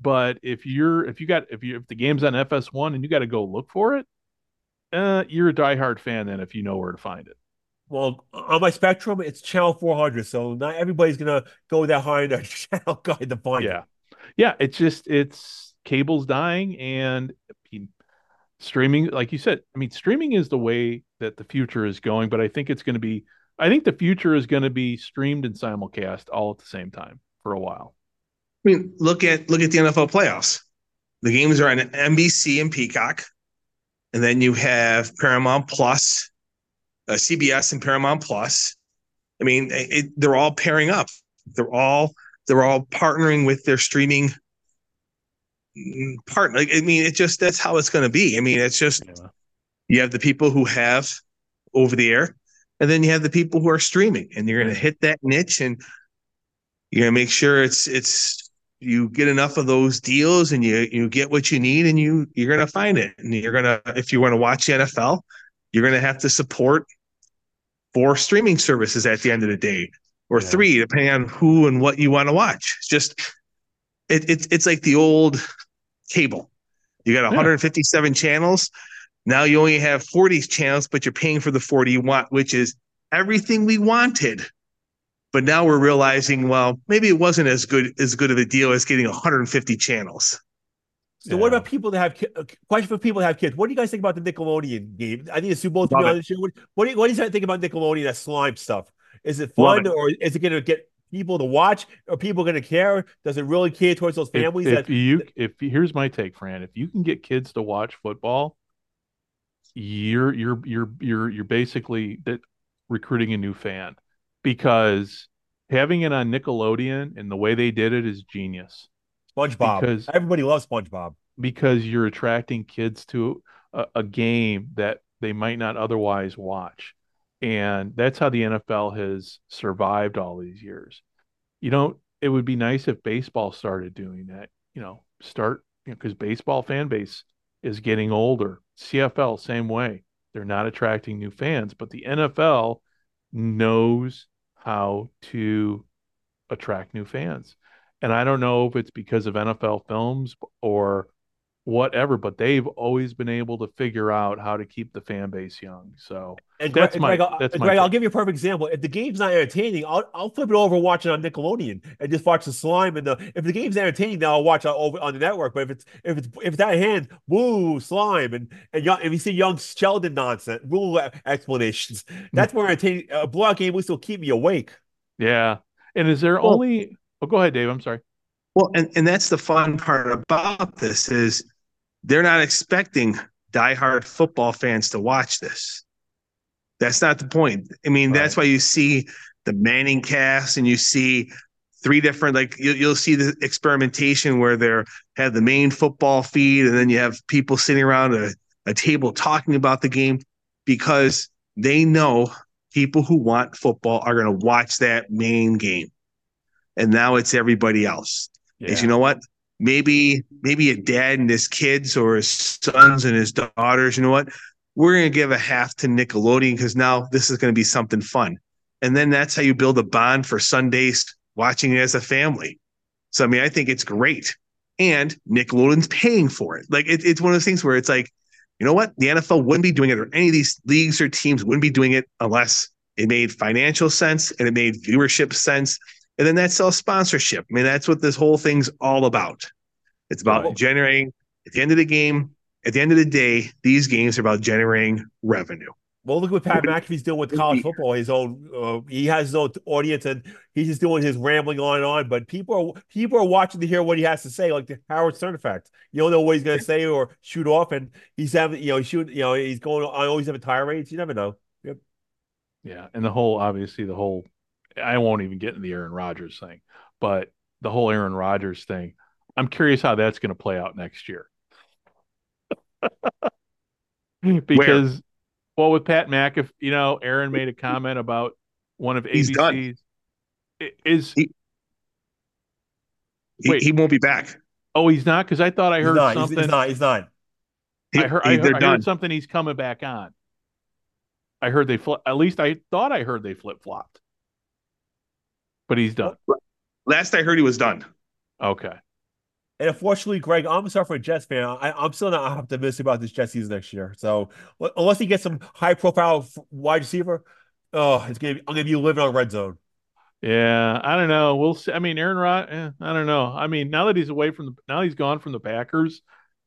But if you're if you got if you if the game's on FS1 and you got to go look for it, uh, you're a diehard fan then if you know where to find it. Well, on my spectrum, it's channel 400, so not everybody's gonna go that high in their channel guide to find yeah. it. Yeah, it's just it's cable's dying, and I mean, streaming, like you said, I mean, streaming is the way that the future is going. But I think it's going to be, I think the future is going to be streamed and simulcast all at the same time for a while. I mean, look at look at the NFL playoffs. the games are on NBC and Peacock, and then you have Paramount Plus, uh, CBS and Paramount Plus. I mean, it, they're all pairing up. They're all they're all partnering with their streaming partner. I mean, it just that's how it's going to be. I mean, it's just you have the people who have over the air, and then you have the people who are streaming, and you're going to hit that niche, and you're going to make sure it's it's you get enough of those deals, and you you get what you need, and you you're going to find it, and you're going to if you want to watch the NFL, you're going to have to support four streaming services at the end of the day, or Yeah. three, depending on who and what you want to watch. It's just it, it's it's like the old cable. You got 157 channels. Now you only have 40 channels, but you're paying for the 40 you want, which is everything we wanted. But now we're realizing, well, maybe it wasn't as good as good of a deal as getting 150 channels. So what about people that have ki- uh, question for people that have kids? What do you guys think about the Nickelodeon game? I think the Super Bowl to be Love it. honest. What, what do you what do you think about Nickelodeon that slime stuff? Is it Love fun or is it going to get people to watch? Are people going to care? Does it really care towards those If, families? if that you if here's my take, Fran, if you can get kids to watch football, you're you're you're you're you're basically that recruiting a new fan because having it on Nickelodeon and the way they did it is genius SpongeBob. because- Everybody loves SpongeBob. because you're attracting kids to a, a game that they might not otherwise watch. And that's how the NFL has survived all these years. You know, it would be nice if baseball started doing that, you know, start, you know, because baseball fan base is getting older. CFL, same way. They're not attracting new fans, but the NFL knows how to attract new fans. And I don't know if it's because of NFL films or whatever, but they've always been able to figure out how to keep the fan base young. So And That's my- Greg, I'll- that's my Greg, I'll give you a perfect example. If the game's not entertaining, I'll I'll flip it over and watch it on Nickelodeon and just watch the slime and the. If the game's entertaining, then I'll watch it over on the network. But if it's if it's if it's out of hand, woo slime and and young, if you see young Sheldon nonsense, rule explanations, hmm. that's where entertaining a block game will still keep me awake. yeah. And is there Well- only oh go ahead, Dave. I'm sorry. Well, and, and that's the fun part about this is they're not expecting diehard football fans to watch this. That's not the point. I mean, that's why you see the ManningCast and you see three different like you, you'll see the experimentation where they're have the main football feed and then you have people sitting around a, a table talking about the game because they know people who want football are going to watch that main game. And now it's everybody else. Is you know what maybe maybe a dad and his kids or his sons and his daughters you know what? We're going to give a half to nickelodeon because now this is going to be something fun. And then that's how you build a bond for sundays watching it as a family. So i mean i think it's great. And nickelodeon's paying for it. Like it, it's one of those things where it's like you know what? The nfl wouldn't be doing it or any of these leagues or teams wouldn't be doing it unless it made financial sense and it made viewership sense and then that sells sponsorship. I mean, that's what this whole thing's all about. It's about Right. generating at the end of the game, at the end of the day, these games are about generating revenue. Well, look what Pat McAfee's doing with college football. His own, uh, he has his own audience, and he's just doing his rambling on and on. But people are people are watching to hear what he has to say, like the Howard Stern effect. You don't know what he's going to say or shoot off, and he's having, you know, he's shoot, you know, he's going. I always have a tirades. You never know. Yep. Yeah, and the whole obviously the whole I won't even get in the Aaron Rodgers thing, but the whole Aaron Rodgers thing, I'm curious how that's going to play out next year. because well with Pat McAfee, you know, Aaron made a comment about one of He's done. ABC's I- is He- He, Wait. he won't be back. oh he's not because I thought I He's heard not. Something he's not. He's not. He- I heard, he- I, heard, I heard something he's coming back on. I heard they flip. At least I thought I heard they flip flopped, but he's done. Last I heard, he was done. Okay. And unfortunately, Greg, I'm sorry for a Jets fan. I, I'm still not optimistic about this Jets season next year. So unless he gets some high profile wide receiver, oh, it's gonna be, I'm gonna be living on red zone. Yeah, I don't know. We'll see. I mean, Aaron Rod. Eh, I don't know. I mean, now that he's away from the, now he's gone from the Packers,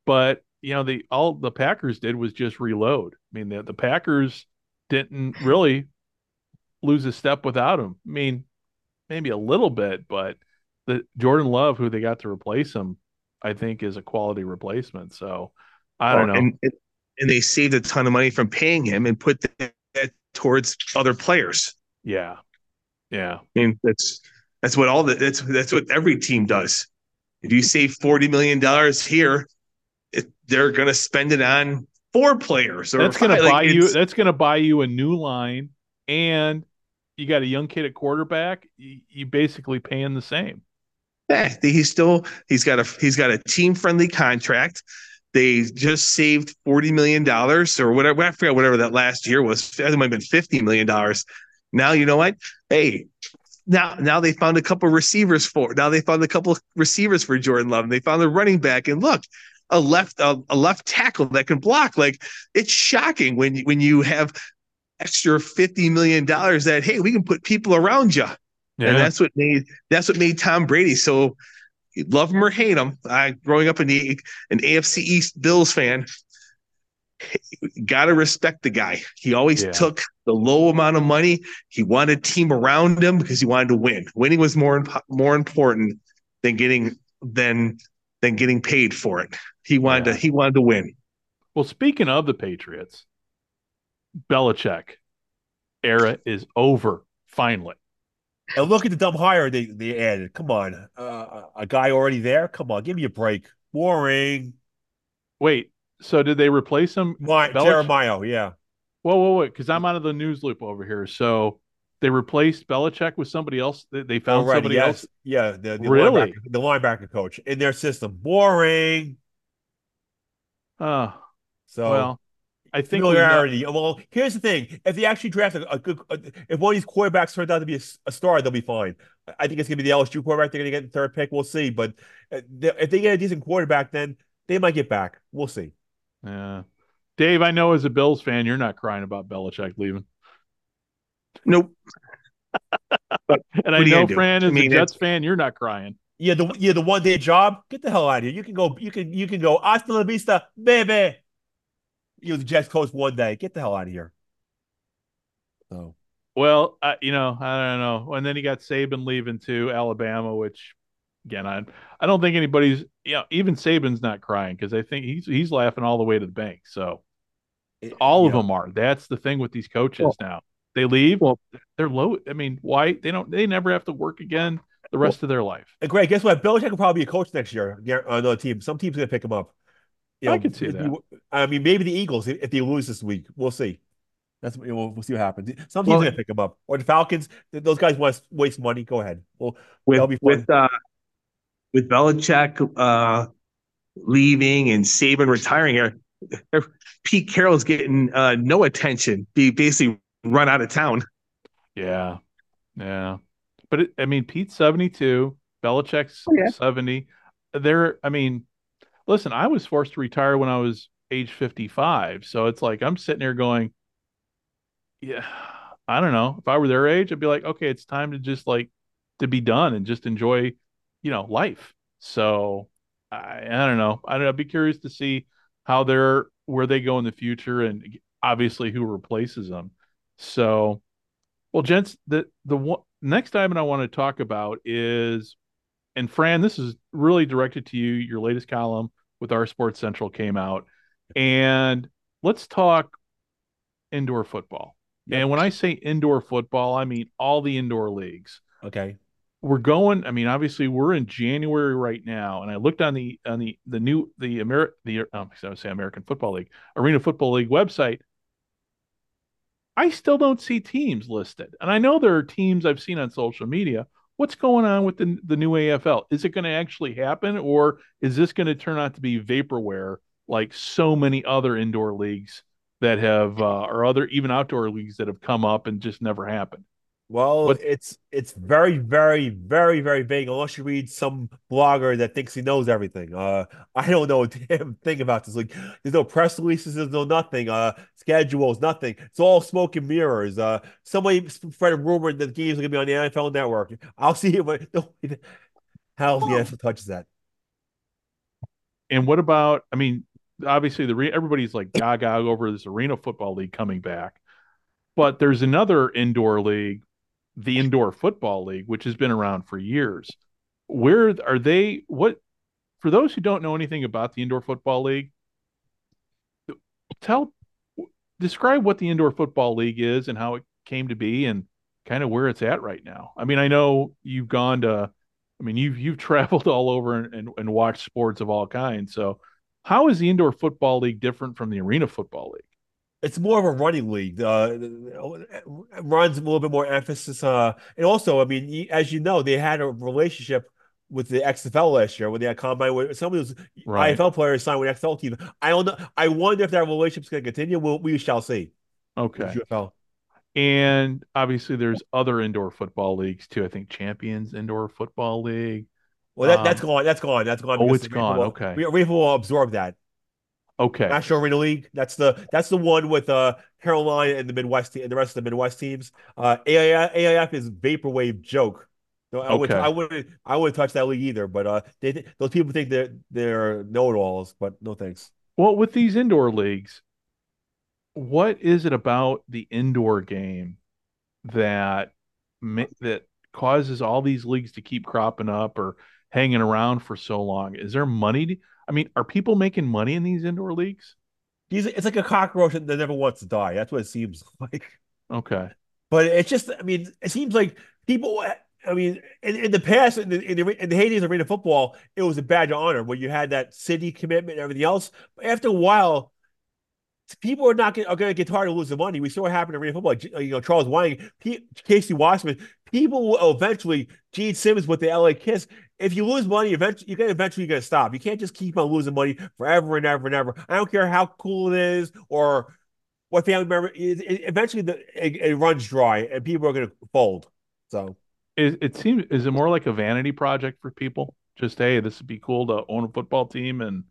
but you know, the all the Packers did was just reload. I mean, the the Packers didn't really lose a step without him. I mean, maybe a little bit, but the Jordan Love, who they got to replace him, I think is a quality replacement. So I don't know. And, and they saved a ton of money from paying him and put that towards other players. Yeah. Yeah. I mean, that's that's what all the that's that's what every team does. If you save forty million dollars here, it, they're going to spend it on four players. Or that's going to five. buy Like, you. That's going to buy you a new line, and you got a young kid at quarterback. You, you basically paying the same. Yeah, he's still he's got a he's got a team friendly contract. They just saved forty million dollars or whatever. I forgot whatever that last year was. It might have been fifty million dollars. Now you know what? Hey, now now they found a couple receivers for. Now they found a couple receivers for Jordan Love. And they found a running back, and look, a left a, a left tackle that can block. Like it's shocking when when you have extra fifty million dollars that hey we can put people around you. Yeah. And that's what made that's what made Tom Brady so love him or hate him. I growing up in the an AFC East Bills fan, gotta respect the guy. He always Yeah. took the low amount of money. He wanted a team around him because he wanted to win. Winning was more imp- more important than getting than than getting paid for it. He wanted Yeah. to he wanted to win. well, speaking of the Patriots, Belichick era is over finally. And look at the dumb hire they, they added. Come on. Uh, a guy already there? Come on, give me a break. Boring. Wait, so did they replace him? My, Belich- Jerod Mayo, yeah. Whoa, whoa, wait, because I'm out of the news loop over here. So they replaced Belichick with somebody else. They, they found Already, somebody yes. else. Yeah, the, the, Really? linebacker, the linebacker coach in their system. Boring. Uh, So well, I think we know- familiarity. Well, here's the thing: if they actually draft a, a good, a, if one of these quarterbacks turns out to be a star, they'll be fine. I think it's going to be the LSU quarterback. They're going to get the third pick. We'll see. But uh, they- if they get a decent quarterback, then they might get back. We'll see. Yeah. Dave, I know as a Bills fan, you're not crying about Belichick leaving. Nope. And I What are you know, gonna? Fran, I as mean, a Jets fan, you're not crying. Yeah, the yeah the one day job. Get the hell out of here. You can go. You can you can go. Hasta la vista, baby. You was the Jets coach one day. Get the hell out of here. So Well, I, you know, I don't know. And then he got Saban leaving to Alabama, which again, I I don't think anybody's, you know, even Saban's not crying because I think he's he's laughing all the way to the bank. So all of yeah. them are. That's the thing with these coaches now. They leave. Well- they're low. I mean, why they don't? They never have to work again the rest of their life. And Greg, guess what? Belichick will probably be a coach next year yeah, on another team. Some team's gonna pick him up. You I could see that. you- I mean, maybe the Eagles if, if they lose this week. We'll see. That's we'll, we'll see what happens. Some teams Well- gonna pick them up, or the Falcons. Those guys want to waste money. Go ahead. Well, That'll be with fun. with uh with Belichick uh leaving and Saban retiring here, Pete Carroll's getting uh no attention. Be basically run out of town. Yeah, yeah. But it, I mean, Pete's seventy-two. Belichick's Oh, yeah. seventy. They're. I mean, listen. I was forced to retire when I was age fifty-five. So it's like I'm sitting here going, yeah. I don't know. If I were their age, I'd be like, okay, it's time to just like to be done and just enjoy, you know, life. So I, I don't know. I don't. I'd be curious to see how they're where they go in the future and obviously who replaces them. So, well, gents, the the one, next item I want to talk about is, and Fran, this is really directed to you. Your latest column with OurSports Central came out, and let's talk indoor football. And when I say indoor football, I mean all the indoor leagues okay. we're going i mean obviously we're in january right now and i looked on the on the the new the Ameri- the um, I would say american football league arena football league website i still don't see teams listed and i know there are teams i've seen on social media what's going on with the, the new afl is it going to actually happen or is this going to turn out to be vaporware like so many other indoor leagues that have uh, or other even outdoor leagues that have come up and just never happened Well, What- it's it's very, very, very, very vague unless you read some blogger that thinks he knows everything. Uh, I don't know a damn thing about this. Like, there's no press releases, there's no nothing. Uh, schedules, nothing. It's all smoke and mirrors. Uh, somebody spread a rumor that the games are gonna be on the NFL Network. I'll see it, but no, how the NFL touches that. And what about? I mean, obviously the re- everybody's like gaga over this arena football league coming back, but there's another indoor league, the indoor football league, which has been around for years. Where are they? What for those who don't know anything about the indoor football league, tell describe what the indoor football league is and how it came to be and kind of where it's at right now. I mean, I know you've gone to I mean, you've you've traveled all over and, and, and watched sports of all kinds. So how is the indoor football league different from the arena football league? It's more of a running league. Uh, runs a little bit more emphasis. Uh, and also, I mean, as you know, they had a relationship with the XFL last year when they had combine with some of those right. IFL players signed with XFL team. I don't know. I wonder if that relationship's going to continue. We'll, we shall see. Okay. And obviously, there's other indoor football leagues too. I think Champions Indoor Football League. Well, that, um, that's gone. That's gone. That's gone. Oh, it's gone. Will, okay. We will absorb that. Okay. National Arena League. That's the that's the one with uh Carolina and the Midwest and the rest of the Midwest teams. Uh, AIF, AIF is vaporware joke. No, I, okay. would, I wouldn't. I wouldn't touch that league either. But uh, they those people think they're they're know-it-alls. But no thanks. Well, with these indoor leagues, what is it about the indoor game that that causes all these leagues to keep cropping up or hanging around for so long? Is there money? I mean, are people making money in these indoor leagues? it's like a cockroach that never wants to die. That's what it seems like. Okay. But it's just, I mean, it seems like people, I mean, in, in the past, in the, in the, in the of arena football, it was a badge of honor when you had that city commitment and everything else. But after a while, people are not gonna, are going to get tired of losing money. We saw what happened in arena football. You know, Charles Whiting, P- Casey Wasserman. People will eventually, Gene Simmons with the LA Kiss. If you lose money, eventually you're to eventually you're to stop. You can't just keep on losing money forever and ever and ever. I don't care how cool it is or what family member. It, it, eventually, the, it, it, runs dry and people are going to fold. So it, it seems is it more like a vanity project for people? Just hey, this would be cool to own a football team, and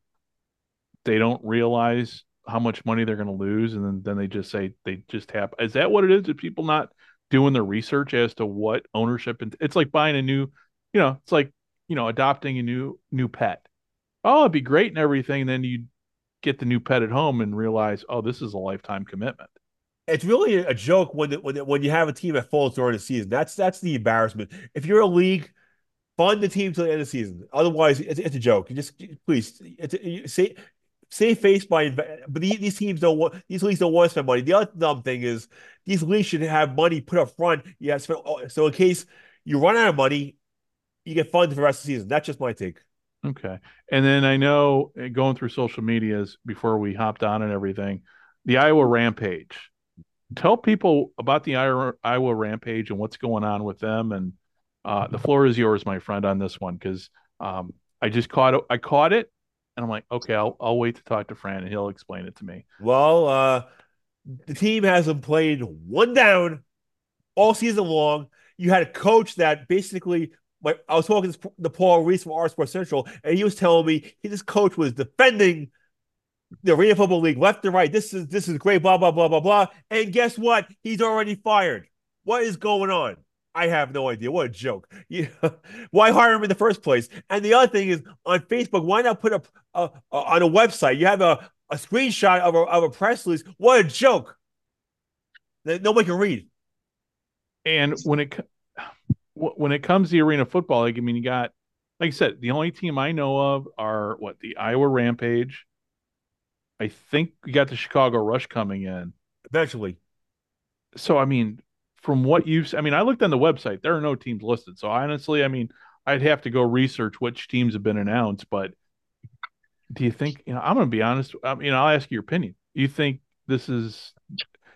they don't realize how much money they're going to lose, and then, then they just say they just have. Is that what it is? Are people not doing the research as to what ownership? And it's like buying a new, you know, it's like you know, adopting a new new pet. Oh, it'd be great and everything. And then you get the new pet at home and realize, oh, this is a lifetime commitment. It's really a joke when when when you have a team that falls during the season. That's that's the embarrassment. If you're a league, fund the team till the end of the season. Otherwise, it's, it's a joke. You just please it's you say save face by but these these teams don't want these leagues don't want to spend money. The other dumb thing is these leagues should have money put up front. Yeah, so in case you run out of money, you get funds for the rest of the season. That's just my take. Okay, and then I know eh, going through social medias before we hopped on and everything, the Iowa Rampage. Tell people about the Iowa, Iowa Rampage and what's going on with them. And uh, the floor is yours, my friend, on this one because um, I just caught. I caught it and I'm like, okay, I'll I'll wait to talk to Fran and he'll explain it to me. Well, uh, the team hasn't played one down all season long. You had a coach that basically, like, I was talking to Paul Reeths from OurSports Central, and he was telling me he, this coach was defending the Arena Football League left and right. This is this is great, blah blah blah blah blah. And guess what? He's already fired. What is going on? I have no idea. What a joke. You, why hire him in the first place? And the other thing is on Facebook, why not put a on a website? You have a, a screenshot of a, of a press release. What a joke. That nobody can read. And when it when it comes to arena football, like I mean, you got like I said, the only team I know of are what the Iowa Rampage. I think we got the Chicago Rush coming in eventually. So I mean, from what you've, I mean, I looked on the website. There are no teams listed. So honestly, I mean, I'd have to go research which teams have been announced. But do you think? You know, I'm going to be honest. Um, you know, I'll ask your opinion. You think this is?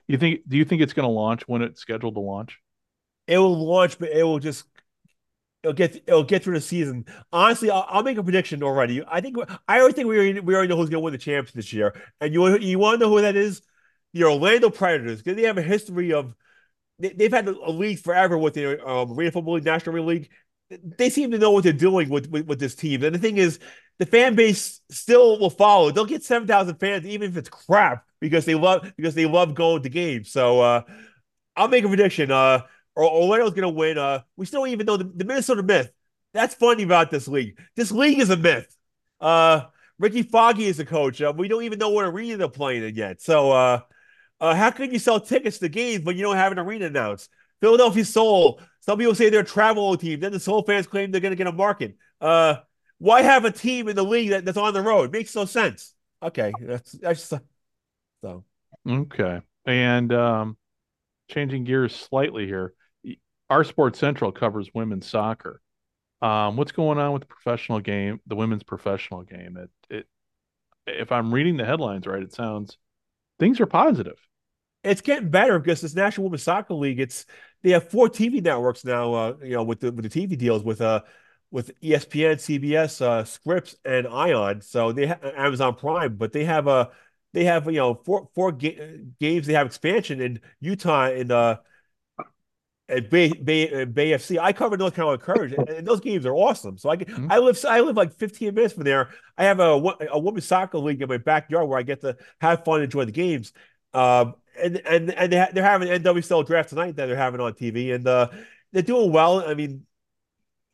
You think? Do you think it's going to launch when it's scheduled to launch? It will launch, but it will just it'll get it'll get through the season. Honestly, I'll, I'll make a prediction already. I think I already think we already, we already know who's going to win the championship this year. And you you want to know who that is? The Orlando Predators because they have a history of they, have had a league forever with the um, Arena Football League, National League. They seem to know what they're doing with, with, with this team. And the thing is, the fan base still will follow. They'll get seven thousand fans, even if it's crap, because they love because they love going to games. So uh, I'll make a prediction. Uh, Orlando's going to win. Uh, we still even know the, the Minnesota Myth. That's funny about this league. This league is a myth. Uh, Ricky Foggie is a coach. Uh, we don't even know what arena they're playing in yet. So uh, how can you sell tickets to games when you don't have an arena announced? Philadelphia Soul. Some people say they're a travel team. Then the Soul fans claim they're going to get a market. Uh, why have a team in the league that, that's on the road? It makes no sense. Okay, that's that's so. Okay, and um, changing gears slightly here, OurSports Central covers women's soccer. Um, what's going on with the professional game, the women's professional game? It, it, if I'm reading the headlines right, it sounds things are positive. It's getting better because this National Women's Soccer League. It's they have four TV networks now. Uh, you know, with the with the TV deals with uh with ESPN, CBS, uh, Scripps, and Ion. So they have Amazon Prime, but they have a uh, they have you know four four ga- games. They have expansion in Utah and uh at Bay Bay, Bay FC. I cover North Carolina Courage, and, and those games are awesome. So I get, mm-hmm. I live I live like 15 minutes from there. I have a a women's soccer league in my backyard where I get to have fun, enjoy the games. Um, and and and they they're having NWSL draft tonight that they're having on TV, and uh, they're doing well. I mean,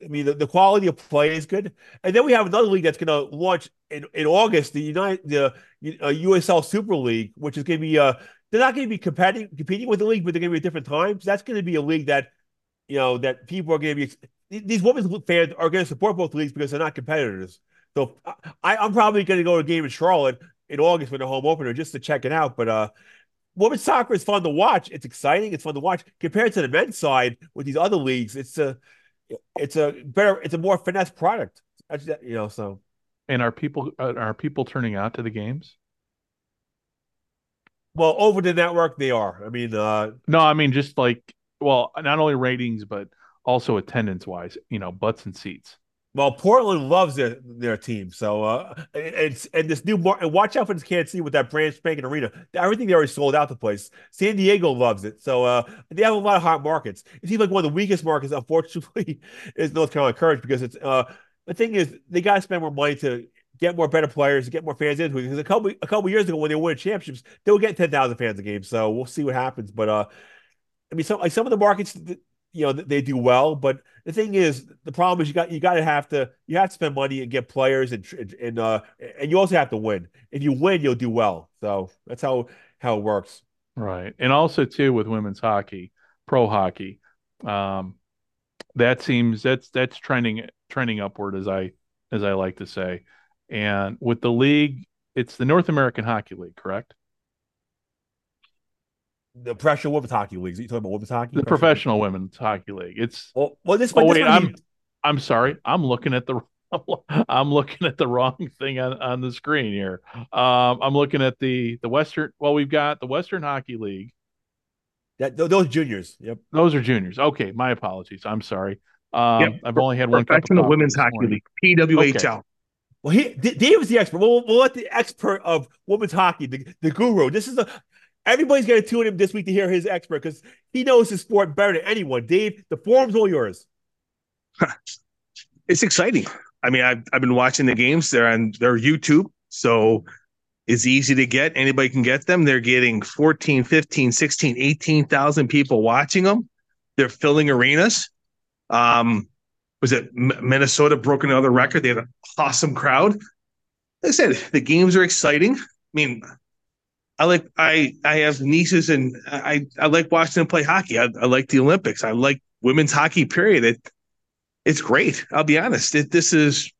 I mean, the, the quality of play is good. And then we have another league that's going to launch in, in August, the United the uh, USL Super League, which is going to be uh they're not going to be competing competing with the league, but they're going to be at different times. That's going to be a league that you know that people are going to be these women's fans are going to support both leagues because they're not competitors. So I, I'm probably going to go to a game in Charlotte in August for the home opener just to check it out. But uh, women's soccer is fun to watch. It's exciting. It's fun to watch compared to the men's side with these other leagues. It's a it's a better, it's a more finesse product. You know, so. And are people uh, are people turning out to the games? Well, over the network, they are. I mean, uh no, I mean just like well, not only ratings but also attendance wise. You know, butts and seats. Well, Portland loves their their team, so uh, and and this new and watch out for this can't see with that brand spanking arena. Everything they already sold out the place. San Diego loves it, so uh, they have a lot of hot markets. It seems like one of the weakest markets, unfortunately, is North Carolina Courage because it's uh the thing is they got to spend more money to get more better players, to get more fans into it. Because a couple a couple years ago when they won championships, they were getting ten thousand fans a game. So we'll see what happens. But uh, I mean, some like some of the markets you know they do well. But the thing is, the problem is you got you got to have to you have to spend money and get players and and uh and you also have to win. If you win, you'll do well. So that's how how it works. Right, and also too with women's hockey, pro hockey, um, that seems that's that's trending trending upward as I as I like to say, and with the league, it's the North American Hockey League, correct? The professional women's hockey leagues. Are you talking about women's hockey? The professional women's hocky league. It's well, well this. Oh wait, I'm I'm sorry. I'm looking at the I'm looking at the wrong thing on, on the screen here. Um, I'm looking at the the Western. Well, we've got the Western Hockey League. That those juniors. Yep, those are juniors. Okay, my apologies. I'm sorry. Um, yep. I've only had one. Professional Women's Hockey League (PWHL). Okay. Well, he Dave is the expert. We'll, we'll let the expert of women's hockey, the, the guru. This is the Everybody's going to tune in this week to hear his expert because he knows his sport better than anyone. Dave, the forum's all yours. it's exciting. I mean, I've, I've been watching the games. They're on their YouTube. So it's easy to get. Anybody can get them. They're getting 14, 15, 16, 18,000 people watching them. They're filling arenas. Um, was it Minnesota broke another record? They had an awesome crowd. Like I said, the games are exciting. I mean, I like I I have nieces and I I like watching them play hockey. I, I like the Olympics. I like women's hockey. Period. It it's great. I'll be honest. It, this is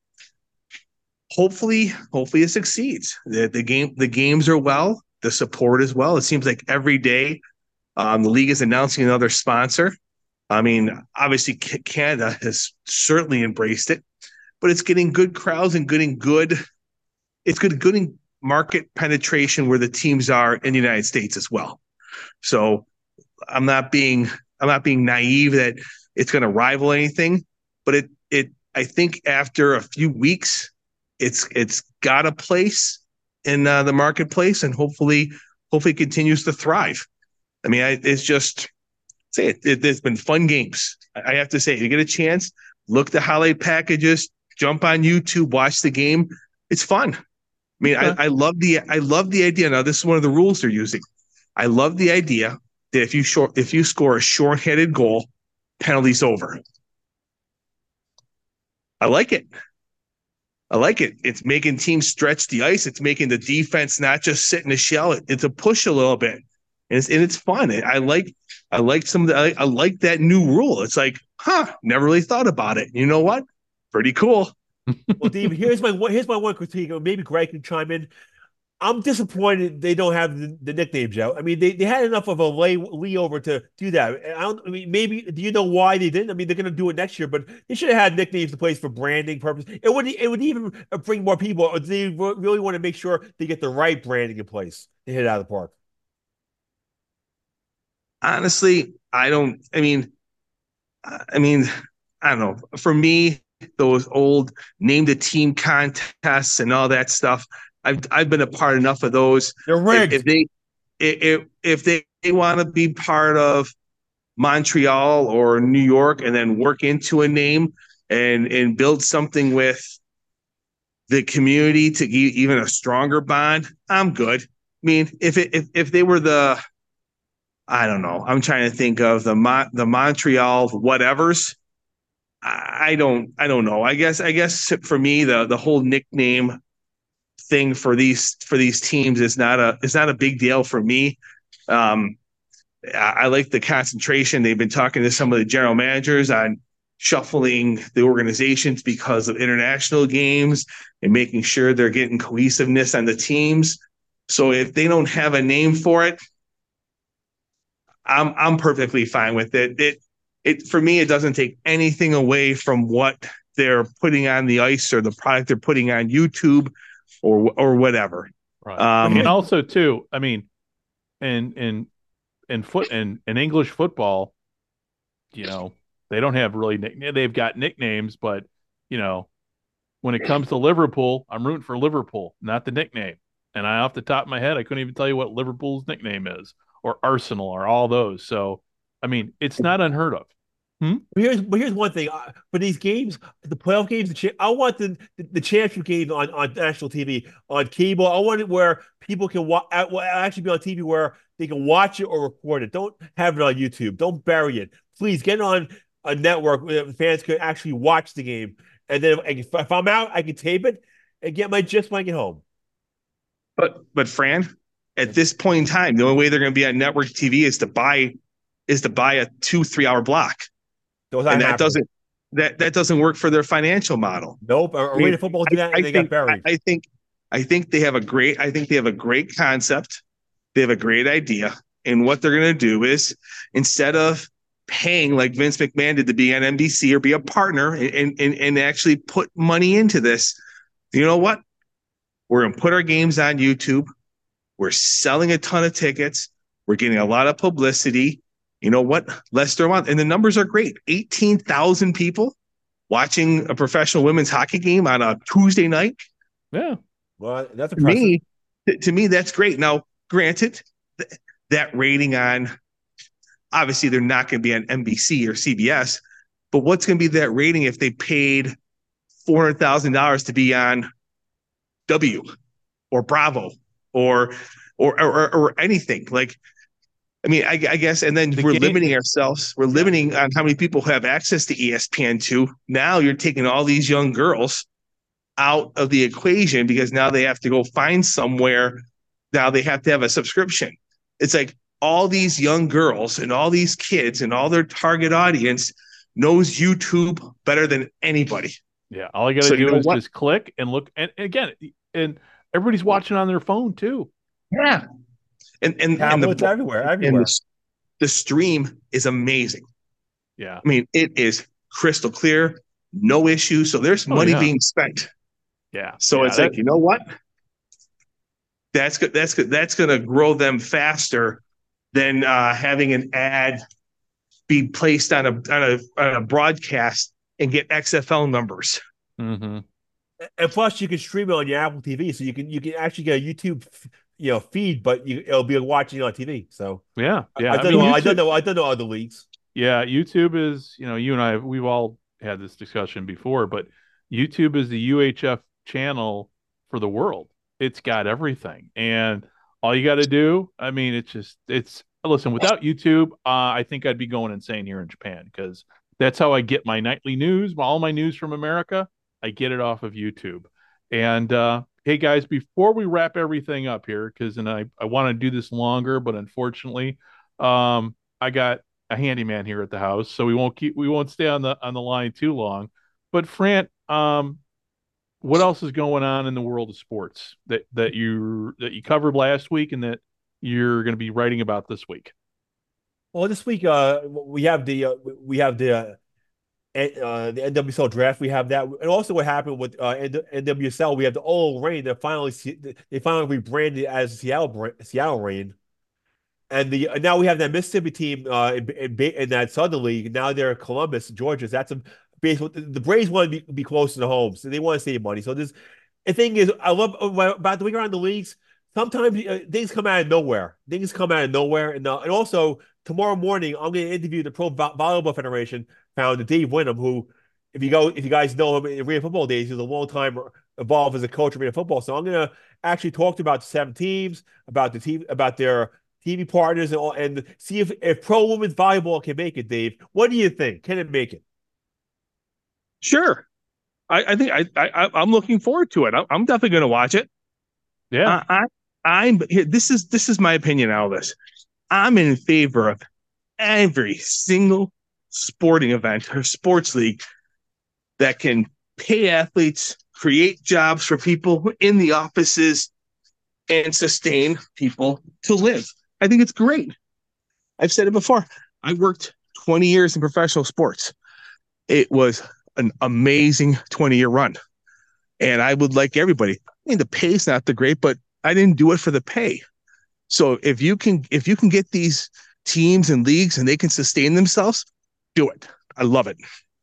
hopefully hopefully it succeeds. The the game the games are well. The support is well. It seems like every day um, the league is announcing another sponsor. I mean, obviously Canada has certainly embraced it, but it's getting good crowds and getting good. It's good, good, market penetration where the teams are in the United States as well. So I'm not being I'm not being naive that it's going to rival anything, but it it I think after a few weeks, it's it's got a place in uh, the marketplace, and hopefully hopefully continues to thrive. I mean, I, it's just say it, it. There's been fun games. I have to say, if you get a chance, look the highlight packages, jump on YouTube, watch the game. It's fun. I mean, okay. I, I love the I love the idea. Now, this is one of the rules they're using. I love the idea that if you short if you score a short-handed goal, penalties over. I like it. I like it. It's making teams stretch the ice. It's making the defense not just sit in the shell. It's a push a little bit, and it's and it's fun. I like I like some of the I, I like that new rule. It's like, huh, never really thought about it. You know what? Pretty cool. Well, Dave, here's my here's my one critique. Maybe Greg can chime in. I'm disappointed they don't have the, the, nicknames out. I mean, they, they had enough of a lay layover to do that. I don't. I mean, maybe do you know why they didn't? I mean, they're going to do it next year, but they should have had nicknames in place for branding purposes. It would it would even bring more people. Or they really want to make sure they get the right branding in place to hit out of the park. Honestly, I don't. I mean, I mean, I don't know. For me, those old name the team contests and all that stuff I've I've been a part enough of those. They're rigged. If, if they if if they, they want to be part of Montreal or New York and then work into a name and and build something with the community to get even a stronger bond, I'm good. I mean, if it if if they were the I don't know. I'm trying to think of the Mon- the Montreal whatevers. I don't I don't know. I guess I guess for me the the whole nickname thing for these for these teams is not a is not a big deal for me. Um, I, I like the concentration. They've been talking to some of the general managers on shuffling the organizations because of international games and making sure they're getting cohesiveness on the teams. So if they don't have a name for it, I'm I'm perfectly fine with it. It it for me it doesn't take anything away from what they're putting on the ice or the product they're putting on YouTube or or whatever. Right. Um, and also too, I mean, in in in foot in, in English football, you know, they don't have really they've got nicknames, but you know, when it comes to Liverpool, I'm rooting for Liverpool, not the nickname. And I off the top of my head, I couldn't even tell you what Liverpool's nickname is, or Arsenal, or all those. So, I mean, it's not unheard of. Hmm? But here's but here's one thing uh, for these games, the playoff games. The cha- I want the, the, the championship game on, on national TV on cable. I want it where people can wa- actually be on TV where they can watch it or record it. Don't have it on YouTube. Don't bury it. Please get it on a network where fans can actually watch the game. And then if, if I'm out, I can tape it and get my just when I get home. But but Fran, at this point in time, the only way they're going to be on network TV is to buy is to buy a two three hour block and that doesn't that that doesn't work for their financial model. Nope. Arena I mean, football do that I, I they think, got buried. I, I think I think they have a great I think they have a great concept. They have a great idea. And what they're gonna do is instead of paying like Vince McMahon did to be on NBC or be a partner and, and, and actually put money into this, you know what? We're gonna put our games on YouTube. We're selling a ton of tickets. We're getting a lot of publicity you know what? Leicester won, and the numbers are great. Eighteen thousand people watching a professional women's hockey game on a Tuesday night. Yeah, well, that's to me. To me, that's great. Now, granted, th- that rating on obviously they're not going to be on NBC or CBS, but what's going to be that rating if they paid four hundred thousand dollars to be on W or Bravo or or or, or anything like? I mean, I, I guess, and then the we're game. limiting ourselves. We're limiting on how many people have access to ESPN two. Now you're taking all these young girls out of the equation because now they have to go find somewhere. Now they have to have a subscription. It's like all these young girls and all these kids and all their target audience knows YouTube better than anybody. Yeah, all you got to so do is what? just click and look. And, and again, and everybody's watching on their phone too. Yeah, and and, and the, everywhere, everywhere. The, the stream is amazing. Yeah, I mean it is crystal clear, no issue. So there's oh, money yeah. being spent. Yeah. So yeah, it's that, like you know what? That's good. That's good. That's going to grow them faster than uh, having an ad be placed on a on a on a broadcast and get XFL numbers. Mm-hmm. And plus, you can stream it on your Apple TV, so you can you can actually get a YouTube you know feed, but you, it'll be watching on TV. So yeah, yeah. I, I don't I mean, know. YouTube, I don't know. I don't know other leagues. Yeah, YouTube is. You know, you and I we've all had this discussion before, but YouTube is the UHF channel for the world. It's got everything, and all you got to do. I mean, it's just it's. Listen, without YouTube, uh, I think I'd be going insane here in Japan because that's how I get my nightly news. All my news from America, I get it off of YouTube. And uh, hey guys, before we wrap everything up here, because and I, I want to do this longer, but unfortunately, um, I got a handyman here at the house, so we won't keep we won't stay on the on the line too long. But Fran, um, what else is going on in the world of sports that that you that you covered last week and that you're going to be writing about this week? Well, this week uh, we have the uh, we have the uh, uh, the NWSL draft. We have that, and also what happened with uh, NWSL. We have the OL Reign. They finally they finally rebranded as Seattle Seattle Reign, and the now we have that Mississippi team uh, in, in, in that Southern League. Now they're Columbus, Georgia. That's a baseball. The Braves want to be, be close to the home, so they want to save money. So this the thing is, I love about the week around the leagues. Sometimes uh, things come out of nowhere. Things come out of nowhere, and uh, and also tomorrow morning I'm going to interview the Pro Volleyball Federation founder Dave Winham, who, if you go, if you guys know him in Arena Football days, he's a long time involved as a coach of Arena Football. So I'm going to actually talk to about the seven teams, about the team, about their TV partners, and all, and see if if pro women's volleyball can make it. Dave, what do you think? Can it make it? Sure. I, I think I, I I'm looking forward to it. I, am definitely going to watch it. Yeah. I, I am here. This is this is my opinion on this. I'm in favor of every single sporting event or sports league that can pay athletes, create jobs for people in the offices, and sustain people to live. I think it's great. I've said it before. I worked 20 years in professional sports. It was an amazing 20 year run. And I would like everybody. I mean, the pay's not the great, but I didn't do it for the pay. So if you can if you can get these teams and leagues and they can sustain themselves, do it. I love it.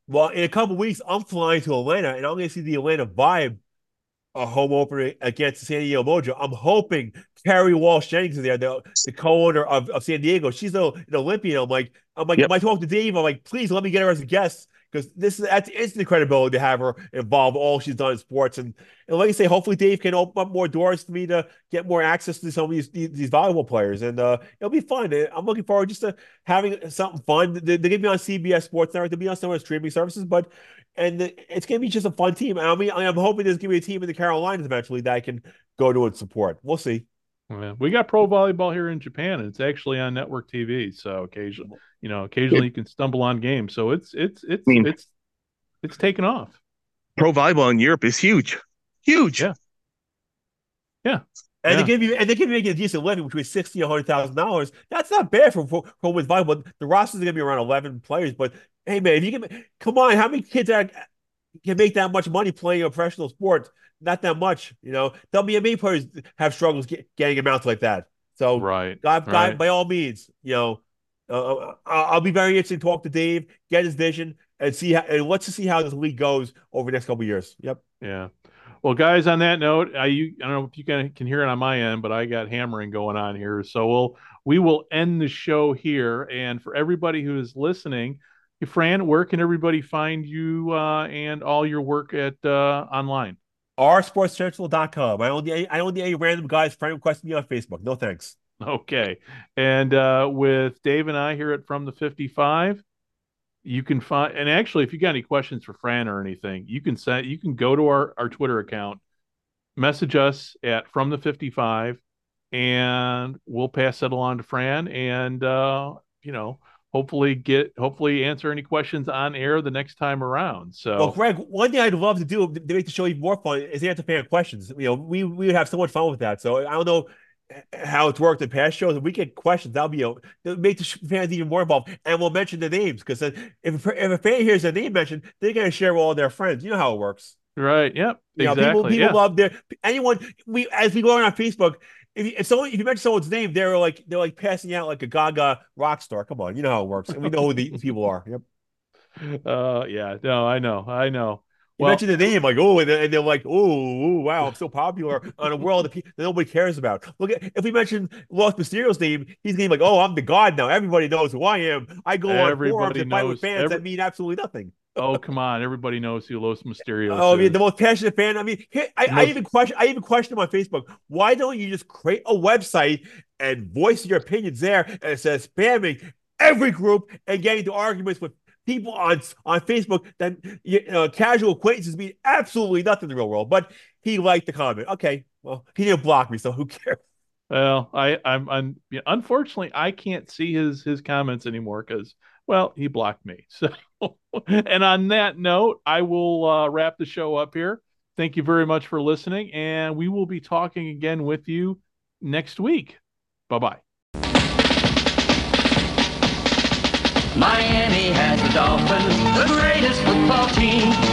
Well, in a couple weeks, I'm flying to Atlanta and I'm going to see the Atlanta Vibe a home opener against the San Diego Mojo. I'm hoping Kerri Walsh Jennings is there, the, the co-owner of, of San Diego. She's a, an Olympian. I'm like, I'm like, yep. am I talking to Dave? I'm like, please let me get her as a guest because this is that's instant credibility to have her involved all she's done in sports and and like I say, hopefully Dave can open up more doors for me to get more access to some of these these, these valuable players and uh, it'll be fun. I'm looking forward just to having something fun. They, they me on CBS Sports Network, they'll be on some of the streaming services, but and it's gonna be just a fun team. I mean, I'm hoping there's gonna be a team in the Carolinas eventually that I can go to and support. We'll see. Yeah, we got pro volleyball here in Japan, and it's actually on network TV. So occasionally, you know, occasionally you can stumble on games. So it's it's it's I mean, it's it's taken off. Pro volleyball in Europe is huge, huge. Yeah, yeah. And yeah. they give you and they give you a decent living between sixty and hundred thousand dollars. That's not bad for for, for with volleyball. The rosters are gonna be around eleven players, but hey man, if you can come on, how many kids are, can make that much money playing a professional sport? Not that much, you know. WNBA players have struggles get, getting amounts like that. So, right, God, God, right. by all means, you know, uh, uh I'll be very interested to talk to Dave, get his vision, and see how, and let's just see how this league goes over the next couple years. Yep. Yeah. Well, guys, on that note, I you, I don't know if you can can hear it on my end, but I got hammering going on here. So we'll we will end the show here. And for everybody who is listening, Fran, where can everybody find you uh, and all your work at uh, online? oursportscentral.com. I only I only any random guys friend request me on Facebook. No thanks. Okay. And uh, with Dave and I here at From the 55, you can find and actually if you got any questions for Fran or anything, you can send you can go to our, our Twitter account, message us at From the 55, and we'll pass that along to Fran and uh, you know hopefully get hopefully answer any questions on air the next time around. So, well, Greg, one thing I'd love to do to make the show even more fun is answer fan questions. You know, we we would have so much fun with that. So I don't know eh, how it's worked in past shows. If we get questions, that'll be you know, make the fans even more involved, and we'll mention the names because if if a fan hears a name mentioned, they're going to share with all their friends. You know how it works. Right. Yep. You exactly. Know, people people yeah. love their anyone. We as we go on our Facebook if you, if someone if you mention someone's name, they're like they're like passing out like a Gaga rock star. Come on, you know how it works, and we know who these people are. Yep. Uh, yeah, no, I know, I know. You well, mention the name, like oh, and they're like, oh, wow, I'm so popular on a world that, nobody cares about. Look, at, if we mention Los Mysterio's name, he's going to be like, oh, I'm the god now. Everybody knows who I am. I go everybody on forums and fight with fans every, that mean absolutely nothing oh come on, everybody knows who Los Mysterios. Oh, I mean, the most passionate fan. I mean, I. I, even question. I even question him on Facebook. Why don't you just create a website and voice your opinions there? And says spamming every group and getting into arguments with people on on Facebook that you know, casual acquaintances mean absolutely nothing in the real world. But he liked the comment. Okay, well, he didn't block me, so who cares? Well, I I'm, I'm unfortunately I can't see his his comments anymore because well he blocked me. So and on that note, I will uh, wrap the show up here. Thank you very much for listening, and we will be talking again with you next week. Bye bye. Miami has the Dolphins, the greatest football team.